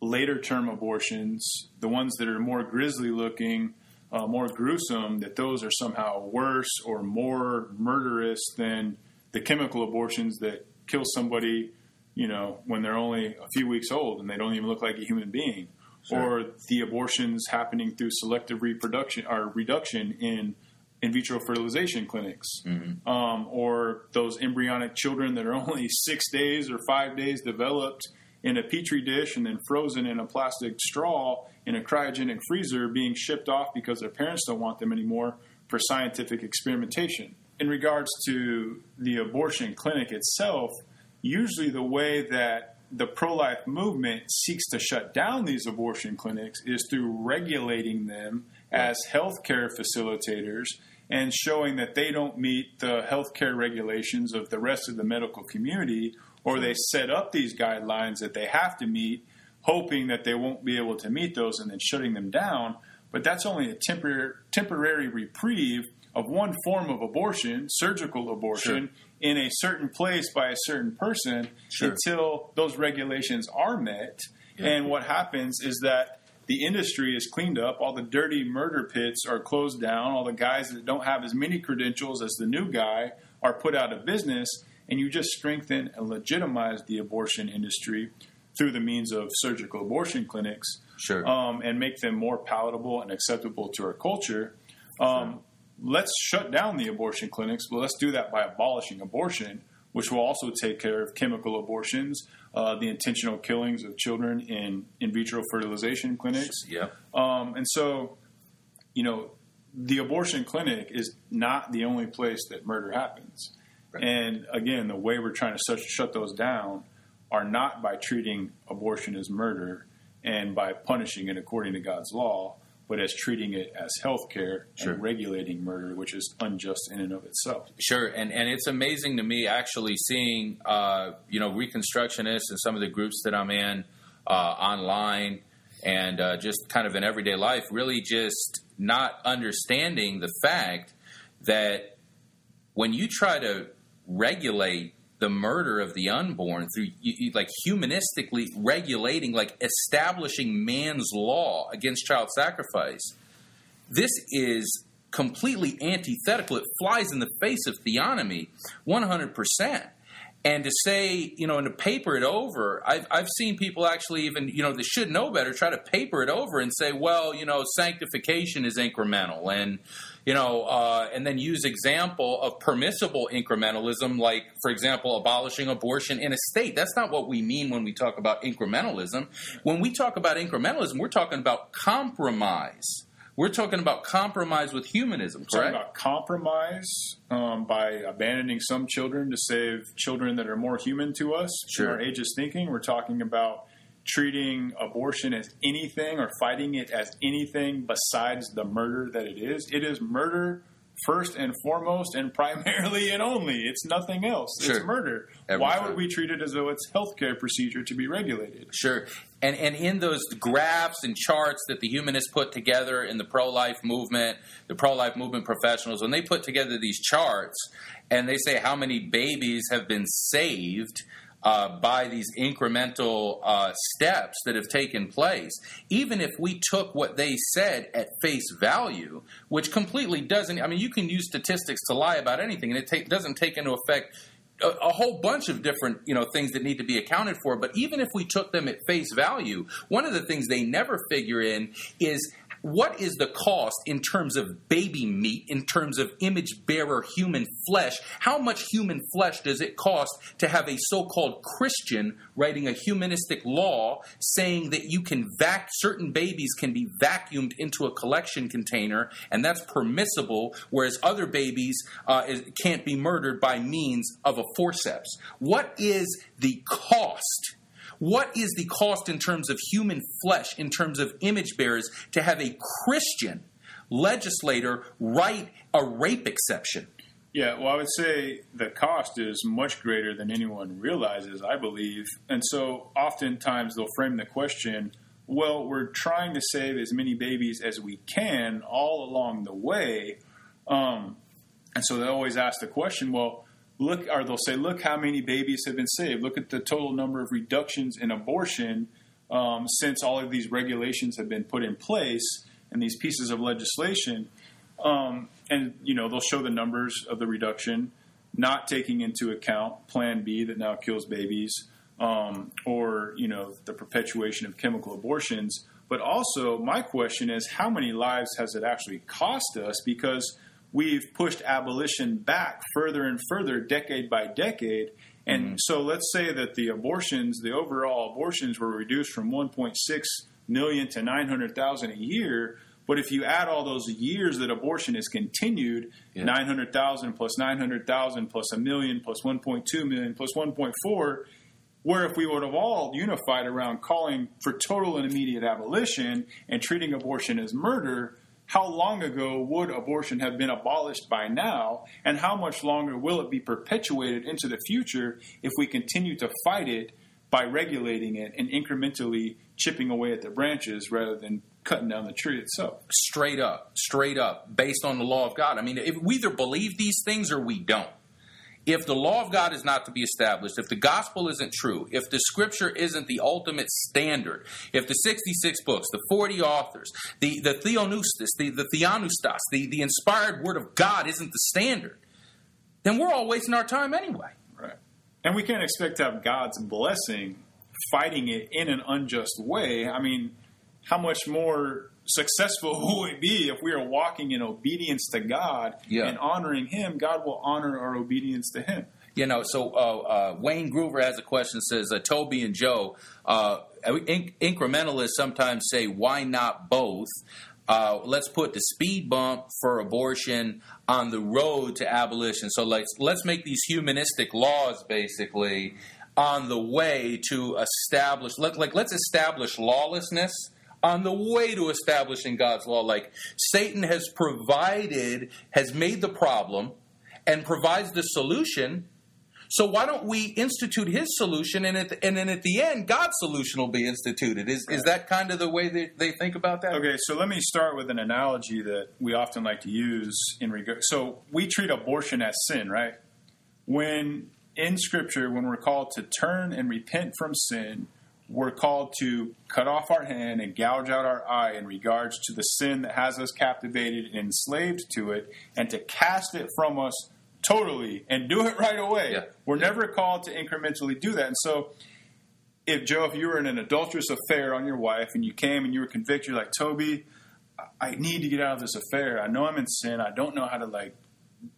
later term abortions, the ones that are more grisly looking, uh, more gruesome, that those are somehow worse or more murderous than the chemical abortions that kill somebody you know, when they're only a few weeks old and they don't even look like a human being, sure. or the abortions happening through selective reproduction or reduction in in vitro fertilization clinics, mm-hmm. um, or those embryonic children that are (laughs) only six days or five days developed in a petri dish and then frozen in a plastic straw in a cryogenic freezer being shipped off because their parents don't want them anymore for scientific experimentation. In regards to the abortion clinic itself, usually the way that the pro life movement seeks to shut down these abortion clinics is through regulating them as healthcare facilitators and showing that they don't meet the healthcare regulations of the rest of the medical community, or they set up these guidelines that they have to meet, hoping that they won't be able to meet those and then shutting them down. But that's only a temporary, temporary reprieve of one form of abortion, surgical abortion, sure in a certain place by a certain person sure. until those regulations are met. Yeah. And what happens is that the industry is cleaned up, all the dirty murder pits are closed down, all the guys that don't have as many credentials as the new guy are put out of business, and you just strengthen and legitimize the abortion industry through the means of surgical abortion clinics sure. um, and make them more palatable and acceptable to our culture. Um, let's shut down the abortion clinics, but let's do that by abolishing abortion, which will also take care of chemical abortions, uh, the intentional killings of children in in vitro fertilization clinics. Yeah. Um, and so, you know, the abortion clinic is not the only place that murder happens. Right. And again, the way we're trying to shut those down are not by treating abortion as murder and by punishing it according to God's law, but as treating it as health care sure. and regulating murder, which is unjust in and of itself. Sure, and and it's amazing to me actually seeing uh, you know Reconstructionists and some of the groups that I'm in uh, online and uh, just kind of in everyday life, really just not understanding the fact that when you try to regulate the murder of the unborn through like humanistically regulating, like establishing man's law against child sacrifice, this is completely antithetical. It flies in the face of theonomy 100%. And to say, you know, and to paper it over, I've, I've seen people actually even, you know, they should know better, try to paper it over and say, well, you know, sanctification is incremental. And, you know, uh, and then use example of permissible incrementalism, like, for example, abolishing abortion in a state. That's not what we mean when we talk about incrementalism. When we talk about incrementalism, we're talking about compromise. We're talking about compromise with humanism, correct? Talking about compromise um, by abandoning some children to save children that are more human to us Sure. in our ageist thinking. We're talking about treating abortion as anything or fighting it as anything besides the murder that it is. It is murder first and foremost and primarily and only. It's nothing else. Sure. It's murder. Every Why time. would we treat it as though it's healthcare procedure to be regulated? Sure. And and in those graphs and charts that the humanists put together in the pro life movement, the pro life movement professionals, when they put together these charts and they say how many babies have been saved uh, by these incremental uh, steps that have taken place, even if we took what they said at face value, which completely doesn't, I mean, you can use statistics to lie about anything, and it doesn't take into effect a, a whole bunch of different you know things that need to be accounted for. But even if we took them at face value, one of the things they never figure in is what is the cost in terms of baby meat, in terms of image bearer human flesh? How much human flesh does it cost to have a so called Christian writing a humanistic law saying that you can vac certain babies can be vacuumed into a collection container and that's permissible, whereas other babies uh, can't be murdered by means of a forceps? What is the cost? What is the cost in terms of human flesh, in terms of image bearers, to have a Christian legislator write a rape exception? Yeah, well, I would say the cost is much greater than anyone realizes, I believe. And so oftentimes they'll frame the question well, we're trying to save as many babies as we can all along the way. Um, and so they always ask the question well, look, or they'll say, look how many babies have been saved. Look at the total number of reductions in abortion um, since all of these regulations have been put in place and these pieces of legislation. Um, and you know they'll show the numbers of the reduction, not taking into account Plan B that now kills babies, um, or you know the perpetuation of chemical abortions. But also, my question is, how many lives has it actually cost us? Because we've pushed abolition back further and further, decade by decade. And mm-hmm. so, let's say that the abortions, the overall abortions, were reduced from 1.6 million to 900,000 a year. But if you add all those years that abortion has continued, Yeah. 900,000 plus 900,000 plus a million plus 1.2 million plus 1.4, where if we would have all unified around calling for total and immediate abolition and treating abortion as murder, how long ago would abortion have been abolished by now? And how much longer will it be perpetuated into the future if we continue to fight it by regulating it and incrementally chipping away at the branches rather than cutting down the tree itself? Straight up, straight up, based on the law of God. I mean, we either believe these things or we don't. If the law of God is not to be established, if the gospel isn't true, if the scripture isn't the ultimate standard, if the 66 books, the 40 authors, the, the theopneustos, the, the theopneustos, the, the inspired word of God isn't the standard, then we're all wasting our time anyway. Right. And we can't expect to have God's blessing fighting it in an unjust way. I mean, how much more successful (laughs) will we be if we are walking in obedience to God Yeah. and honoring Him? God will honor our obedience to Him. You know, so uh, uh, Wayne Groover has a question. Says uh, Toby and Joe, uh, inc- incrementalists sometimes say, "Why not both?" Uh, let's put the speed bump for abortion on the road to abolition. So let's let's make these humanistic laws basically on the way to establish. Let, like let's establish lawlessness on the way to establishing God's law. Like Satan has provided, has made the problem, and provides the solution So why don't we institute His solution, and at the, and then at the end, God's solution will be instituted? Is is that kind of the way that they think about that? Okay, so let me start with an analogy that we often like to use in regard. So we treat abortion as sin, right? When in Scripture, when we're called to turn and repent from sin, we're called to cut off our hand and gouge out our eye in regards to the sin that has us captivated and enslaved to it, and to cast it from us totally and do it right away. Yeah. We're Yeah. never called to incrementally do that. And so, if Joe, if you were in an adulterous affair on your wife and you came and you were convicted, you're like, Toby, I need to get out of this affair. I know I'm in sin. I don't know how to like,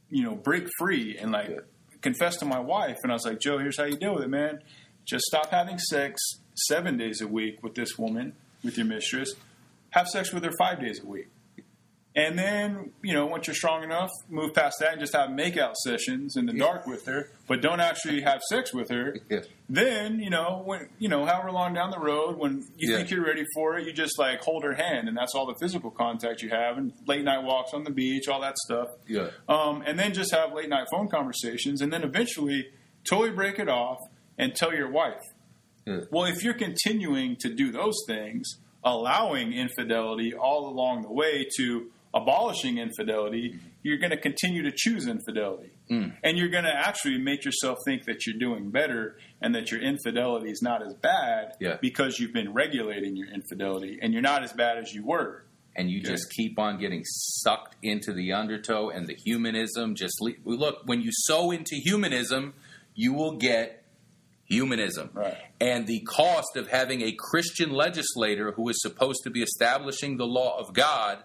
you know, break free and like confess to my wife. And I was like, Joe, here's how you deal with it, man. Just stop having sex seven days a week with this woman, with your mistress. Have sex with her five days a week. And then, you know, once you're strong enough, move past that and just have makeout sessions in the dark with her, but don't actually have sex with her. Then, you know, when you know, however long down the road, when you Yeah. think you're ready for it, you just like hold her hand, and that's all the physical contact you have, and late night walks on the beach, all that stuff. Yeah. Um, and then just have late night phone conversations, and then eventually totally break it off and tell your wife. Yeah. Well, if you're continuing to do those things, allowing infidelity all along the way to abolishing infidelity, hmm. you're going to continue to choose infidelity. Hmm. And you're going to actually make yourself think that you're doing better and that your infidelity is not as bad Yeah. because you've been regulating your infidelity and you're not as bad as you were. and you just keep on getting sucked into the undertow and the humanism. Just le- look when you sow into humanism, you will get humanism. Right. And the cost of having a Christian legislator who is supposed to be establishing the law of God.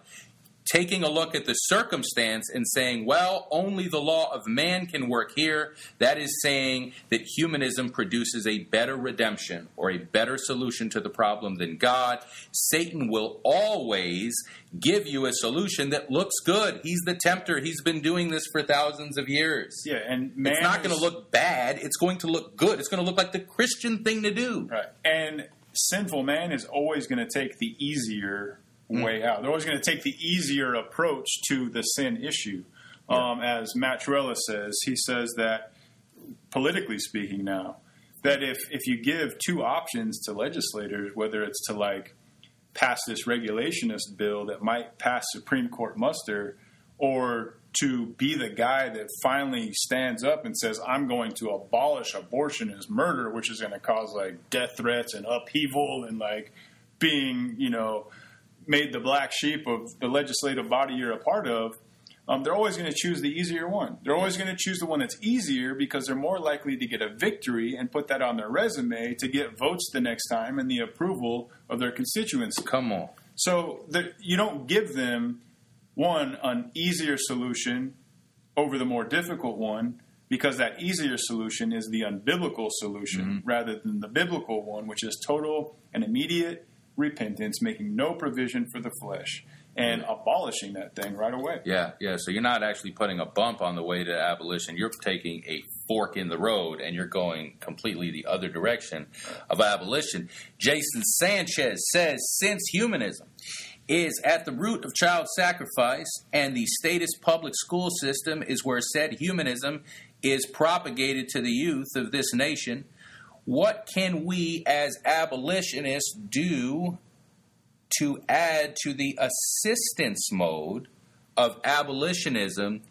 Taking a look at the circumstance and saying, well, only the law of man can work here. That is saying that humanism produces a better redemption or a better solution to the problem than God. Satan will always give you a solution that looks good. He's the tempter. He's been doing this for thousands of years. Yeah, and man It's not going to look bad. It's going to look good. It's going to look like the Christian thing to do. Right. And sinful man is always going to take the easier way out. They're always going to take the easier approach to the sin issue. Um, as Matt Trewhella says, he says that politically speaking now, that if, if you give two options to legislators, whether it's to like pass this regulationist bill that might pass Supreme Court muster, or to be the guy that finally stands up and says, I'm going to abolish abortion as murder, which is going to cause like death threats and upheaval and like being, you know, made the black sheep of the legislative body you're a part of. Um, they're always going to choose the easier one. They're always going to choose the one that's easier because they're more likely to get a victory and put that on their resume to get votes the next time and the approval of their constituents. Come on. So the, you don't give them one an easier solution over the more difficult one because that easier solution is the unbiblical solution rather than the biblical one, which is total and immediate repentance, making no provision for the flesh and abolishing that thing right away. Yeah, yeah. So you're not actually putting a bump on the way to abolition. You're taking a fork in the road and you're going completely the other direction of abolition. Jason Sanchez says since humanism is at the root of child sacrifice and the statist public school system is where said humanism is propagated to the youth of this nation, what can we as abolitionists do to add to the assistance mode of abolitionism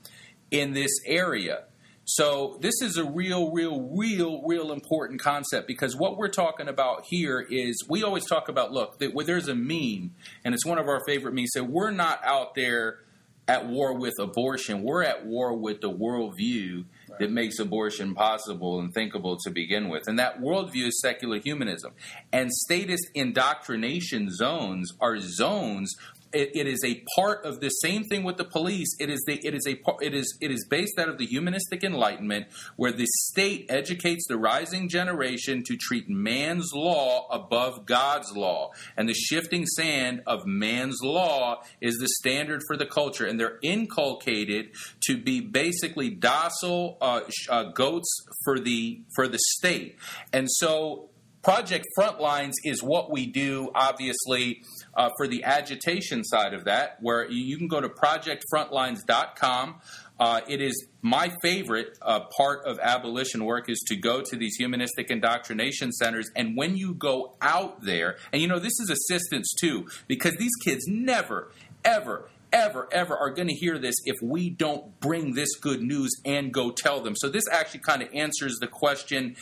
in this area. So, this is a real, real, real, real important concept because what we're talking about here is we always talk about look, that there's a meme, and it's one of our favorite memes, that we're not out there at war with abortion, we're at war with the worldview that makes abortion possible and thinkable to begin with. And that worldview is secular humanism. And statist indoctrination zones are zones. It, it is a part of the same thing with the police. It is the it is a it is it is based out of the humanistic enlightenment, where the state educates the rising generation to treat man's law above God's law, and the shifting sand of man's law is the standard for the culture, and they're inculcated to be basically docile uh, uh, goats for the for the state, and so Project Frontlines is what we do, obviously, uh, for the agitation side of that, where you, can go to projectfrontlines.com. Uh, it is my favorite uh, part of abolition work is to go to these humanistic indoctrination centers, and when you go out there, and you know this is assistance too, because these kids never, ever, ever, ever are going to hear this if we don't bring this good news and go tell them. So this actually kind of answers the question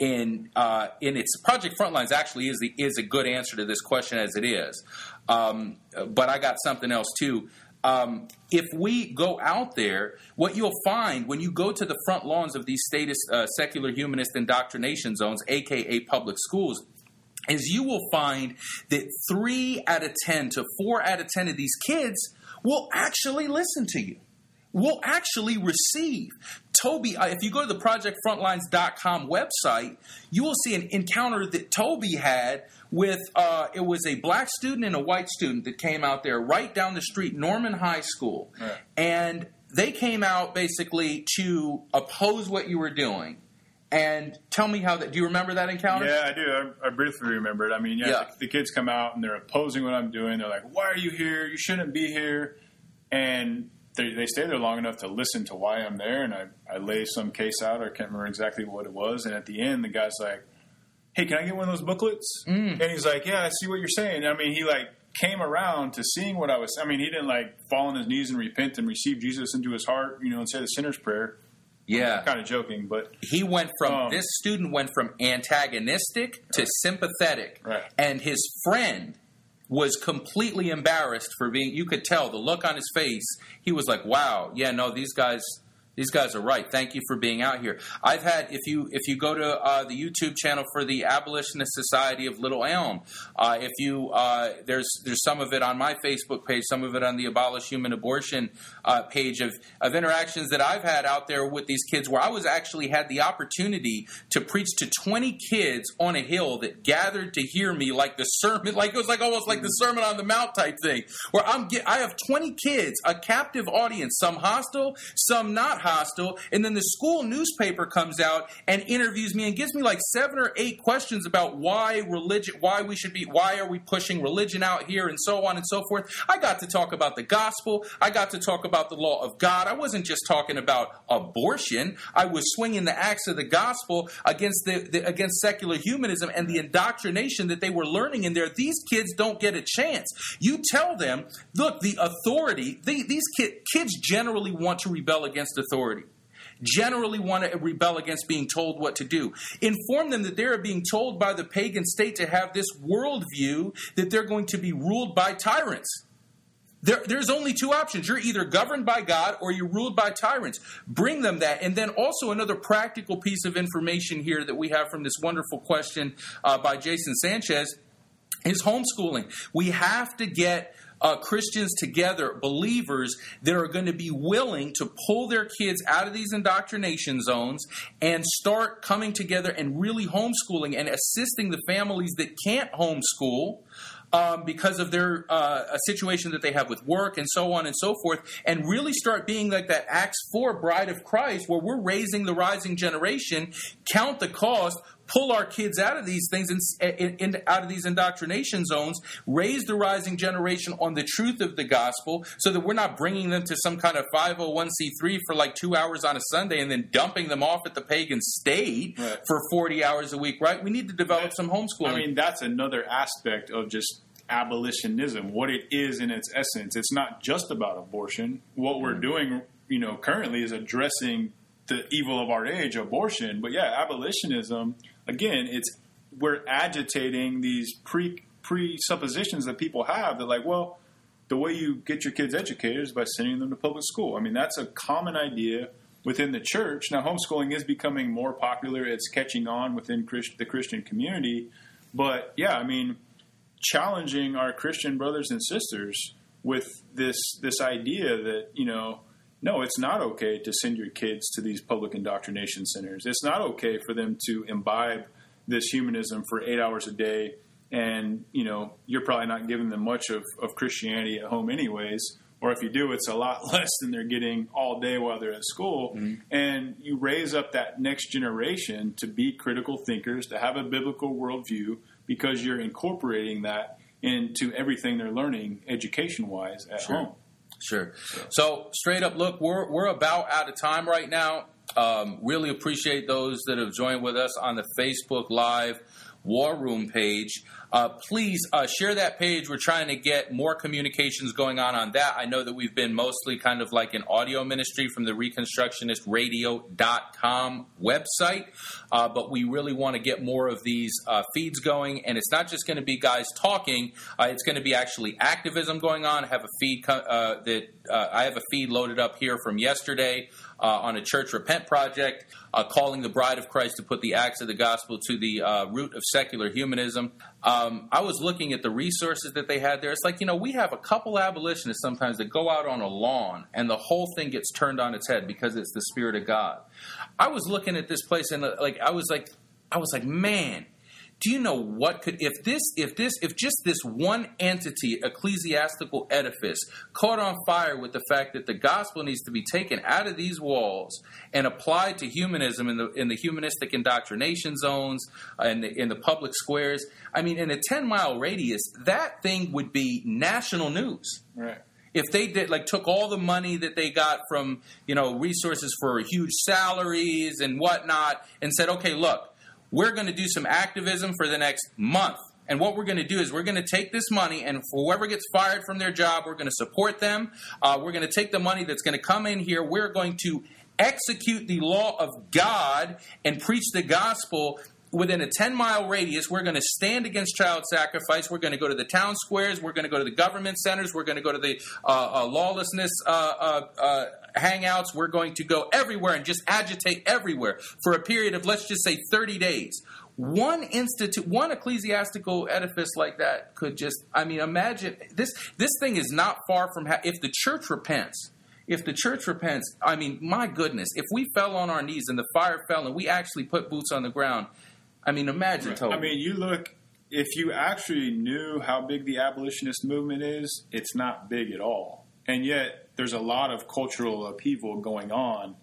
in uh, in its Project Frontlines actually is the is a good answer to this question as it is. Um, but I got something else too. Um, if we go out there, what you'll find when you go to the front lawns of these statist, uh, secular humanist indoctrination zones, aka public schools, is you will find that three out of ten to four out of ten of these kids will actually listen to you will actually receive. Toby, uh, if you go to the projectfrontlines.com website, you will see an encounter that Toby had with uh, it was a black student and a white student that came out there right down the street, Norman High School, and they came out basically to oppose what you were doing. And tell me how that. Do you remember that encounter? Yeah, I do. I, I briefly remember it. I mean, yeah, Yeah. The, the kids come out and they're opposing what I'm doing. They're like, "Why are you here? You shouldn't be here." And they, they stay there long enough to listen to why I'm there. And I, I lay some case out. I can't remember exactly what it was. And at the end, the guy's like, "Hey, can I get one of those booklets?" Mm. And he's like, "Yeah, I see what you're saying." I mean, he like came around to seeing what I was. I mean, he didn't like fall on his knees and repent and receive Jesus into his heart, you know, and say the sinner's prayer. Yeah. Kind of joking, but he went from Um, this student went from antagonistic to sympathetic Right. and his friend was completely embarrassed for being you could tell the look on his face. He was like wow yeah no these guys these guys are right. Thank you for being out here. I've had if you if you go to uh, the youtube channel for the abolitionist society of little elm uh, if you uh, there's there's some of it on my facebook page some of it on the abolish human abortion uh, page of, of interactions that i've had out there with these kids where i was actually had the opportunity to preach to 20 kids on a hill that gathered to hear me like the sermon (laughs) like it was like almost like the sermon on the mount type thing where i'm get, i have 20 kids a captive audience some hostile some not hostile and then the school newspaper comes out and interviews me and gives me like seven or eight questions about why religion why we should be why are we pushing religion out here and so on and so forth. I got to talk about the gospel. I got to talk about the law of god. I wasn't just talking about abortion. I was swinging the axe of the gospel against the, the against secular humanism and the indoctrination that they were learning in there. These kids don't get a chance. You tell them look the authority the, these kid, kids generally want to rebel against authority generally want to rebel against being told what to do. Inform them that they are being told by the pagan state to have this worldview that they're going to be ruled by tyrants. There, there's only two options. You're either governed by God or you're ruled by tyrants. Bring them that. And then also another practical piece of information here that we have from this wonderful question uh, by Jason Sanchez is homeschooling. We have to get uh, Christians together, believers that are going to be willing to pull their kids out of these indoctrination zones and start coming together and really homeschooling and assisting the families that can't homeschool. Um, because of their uh, a situation that they have with work and so on and so forth, and really start being like that Acts 4 bride of Christ, where we're raising the rising generation, count the cost, pull our kids out of these things and eh, in, in, out of these indoctrination zones, raise the rising generation on the truth of the gospel, so that we're not bringing them to some kind of 501c3 for like two hours on a Sunday and then dumping them off at the pagan state Right. for 40 hours a week, right? We need to develop some homeschooling. I mean, that's another aspect of just abolitionism, what it is in its essence. It's not just about abortion. What we're mm-hmm. doing, you know, currently is addressing the evil of our age, abortion. But yeah, abolitionism, again, it's we're agitating these pre presuppositions that people have that like, well, the way you get your kids educated is by sending them to public school. I mean, that's a common idea within the church. Now, homeschooling is becoming more popular. It's catching on within Christ- the Christian community. But yeah, I mean, challenging our Christian brothers and sisters with this this idea that you know, no, it's not okay to send your kids to these public indoctrination centers. It's not okay for them to imbibe this humanism for eight hours a day, and you know, you're probably not giving them much of, of Christianity at home, anyways. Or if you do, it's a lot (laughs) less than they're getting all day while they're at school. Mm-hmm. And you raise up that next generation to be critical thinkers, to have a biblical worldview, because you're incorporating that into everything they're learning education wise at Sure. home. Sure. So straight up, look, we're we're about out of time right now. Um, really appreciate those that have joined with us on the Facebook Live War Room page. Uh, please uh, share that page. We're trying to get more communications going on on that. I know that we've been mostly kind of like an audio ministry from the ReconstructionistRadio.com website, uh, but we really want to get more of these uh, feeds going. And it's not just going to be guys talking; uh, it's going to be actually activism going on. I have a feed co- uh, that I have a feed loaded up here from yesterday on a church repent project, calling the bride of Christ to put the acts of the gospel to the root of secular humanism. Um, I was looking at the resources that they had there. It's like, you know, we have a couple abolitionists sometimes that go out on a lawn and the whole thing gets turned on its head because it's the Spirit of God. I was looking at this place and, uh, like, I was like, I was like, man, do you know what could if this if this if just this one entity ecclesiastical edifice caught on fire with the fact that the gospel needs to be taken out of these walls and applied to humanism in the in the humanistic indoctrination zones and in, in the public squares i mean in a 10 mile radius that thing would be national news Right. if they did like took all the money that they got from you know resources for huge salaries and whatnot and said okay look we're going to do some activism for the next month. And what we're going to do is we're going to take this money and whoever gets fired from their job we're going to support them. Uh, we're going to take the money that's going to come in here. We're going to execute the law of god and preach the gospel within a 10 mile radius, we're going to stand against child sacrifice. We're going to go to the town squares. We're going to go to the government centers. We're going to go to the uh, uh, lawlessness uh, uh, uh, hangouts. We're going to go everywhere and just agitate everywhere for a period of, let's just say, 30 days. One institute, one ecclesiastical edifice like that could just, I mean, imagine this. This thing is not far from ha- if the church repents if the church repents, I mean, my goodness, if we fell on our knees and the fire fell and we actually put boots on the ground, I mean, imagine, Toby. I mean, you look. If you actually knew how big the abolitionist movement is, it's not big at all. And yet, there's a lot of cultural upheaval going on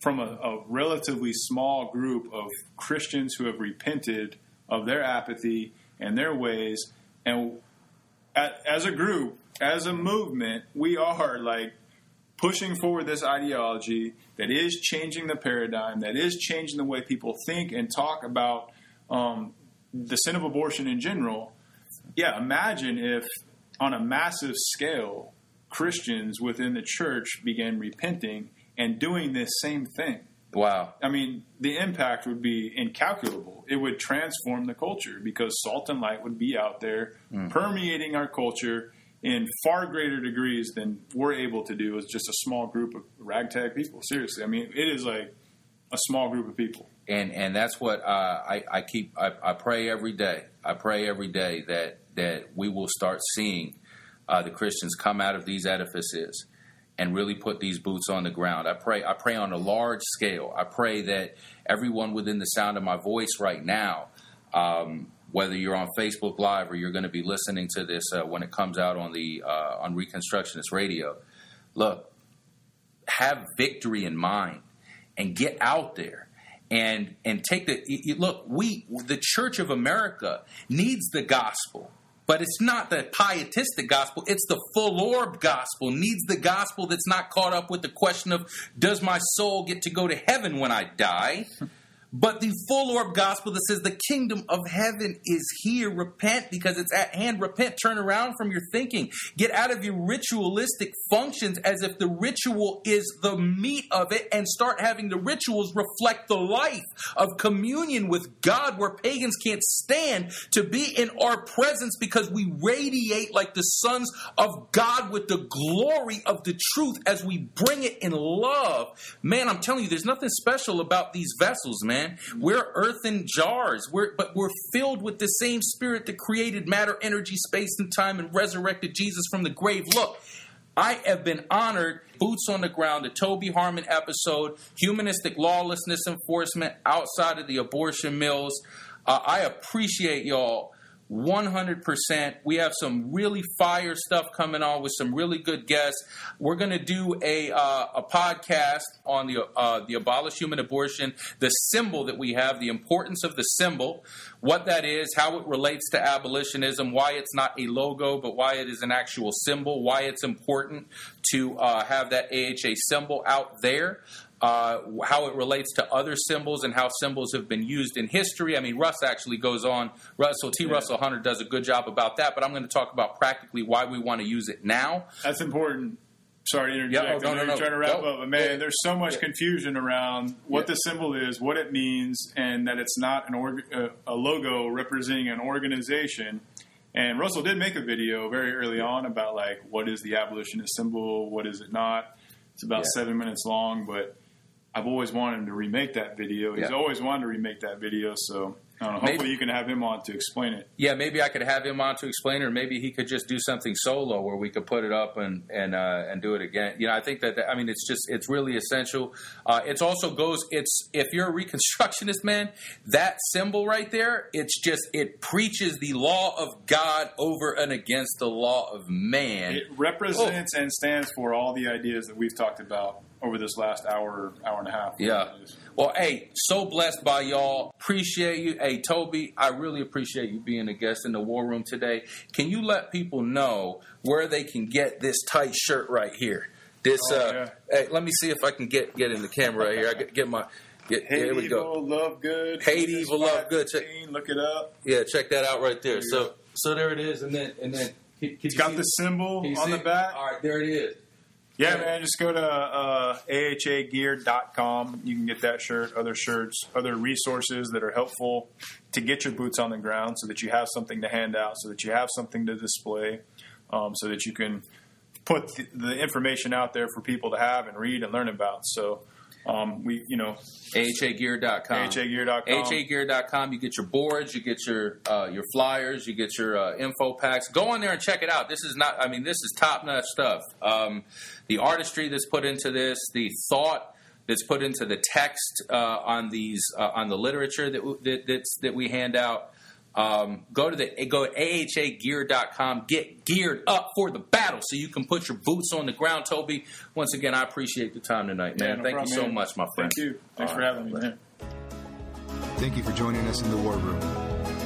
from a, a relatively small group of Christians who have repented of their apathy and their ways. And as a group, as a movement, we are like pushing forward this ideology that is changing the paradigm, that is changing the way people think and talk about um, the sin of abortion in general. Yeah, imagine if on a massive scale, Christians within the church began repenting and doing this same thing. Wow. I mean, the impact would be incalculable. It would transform the culture because salt and light would be out there mm. permeating our culture in far greater degrees than we're able to do as just a small group of ragtag people. Seriously, I mean, it is like a small group of people. And and that's what uh, I, I keep. I, I, pray every day. I pray every day that that we will start seeing uh, the Christians come out of these edifices and really put these boots on the ground. I pray. I pray on a large scale. I pray that everyone within the sound of my voice right now. Um, whether you're on Facebook Live or you're going to be listening to this uh, when it comes out on the uh, on Reconstructionist Radio, look, have victory in mind and get out there and and take the you, look. We the Church of America needs the gospel. But it's not the pietistic gospel, it's the full orb gospel. Needs the gospel that's not caught up with the question of does my soul get to go to heaven when I die? (laughs) but the full orb gospel that says the kingdom of heaven is here. Repent because it's at hand. Repent, turn around from your thinking. Get out of your ritualistic functions as if the ritual is the meat of it and start having the rituals reflect the life of communion with God where pagans can't stand to be in our presence because we radiate like the sons of God with the glory of the truth as we bring it in love. Man, I'm telling you, there's nothing special about these vessels, man man. We're earthen jars, we're, but we're filled with the same spirit that created matter, energy, space, and time and resurrected Jesus from the grave. Look, I have been honored. Boots on the ground, the Toby Harmon episode, humanistic lawlessness enforcement outside of the abortion mills. Uh, I appreciate y'all 100%. We have some really fire stuff coming on with some really good guests. We're going to do a uh, a podcast on the uh, the abolish human abortion, the symbol that we have, the importance of the symbol, what that is, how it relates to abolitionism, why it's not a logo, but why it is an actual symbol, why it's important to uh, have that AHA symbol out there uh, how it relates to other symbols and how symbols have been used in history. I mean, Russ actually goes on. Russell T. Yeah. Russell Hunter does a good job about that, but I'm going to talk about practically why we want to use it now. That's important. Sorry to interject. Yeah, oh, no, no, no. trying to wrap up, but man, there's so much confusion around what the symbol is, what it means, and that it's not an org- uh, a logo representing an organization. And Russell did make a video very early on about like what is the abolitionist symbol, what is it not. It's about yeah. seven minutes long, but I've always wanted him to remake that video. He's yeah. always wanted to remake that video, so know, hopefully maybe, you can have him on to explain it. Yeah, maybe I could have him on to explain it, or maybe he could just do something solo where we could put it up and and uh, and do it again. You know, I think that I mean it's just it's really essential. Uh, it's also goes it's if you're a reconstructionist man, that symbol right there, it's just it preaches the law of God over and against the law of man. It represents oh. and stands for all the ideas that we've talked about over this last hour, hour and a half. Yeah. Well, hey, so blessed by y'all. Appreciate you. Hey, Toby, I really appreciate you being a guest in the war room today. Can you let people know where they can get this tight shirt right here? This, oh, uh, yeah. hey, let me see if I can get get in the camera right here. I get, get my. Get, Hate here we go. love good. Hate evil, love good. Check, look it up. Yeah, check that out right there. So, so there it is, and then and then. Can, it's got the symbol on the back. All right, there it is. Yeah, man, just go to uh, ahagear.com. You can get that shirt, other shirts, other resources that are helpful to get your boots on the ground so that you have something to hand out, so that you have something to display, um, so that you can put the, the information out there for people to have and read and learn about. So, um, we, you know, ahagear.com. ahagear.com. ahagear.com. You get your boards, you get your uh, your flyers, you get your uh, info packs. Go on there and check it out. This is not. I mean, this is top notch stuff. Um, the artistry that's put into this, the thought that's put into the text uh, on these uh, on the literature that that that we hand out. Um, go to the go to ahagear.com. Get geared up for the battle so you can put your boots on the ground. Toby, once again, I appreciate the time tonight, man. Yeah, no Thank problem, you so much, my friend. Thank you. Thanks All for having me, man. Thank you for joining us in the War Room.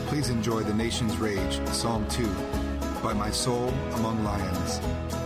Please enjoy The Nation's Rage, Psalm 2, by My Soul Among Lions.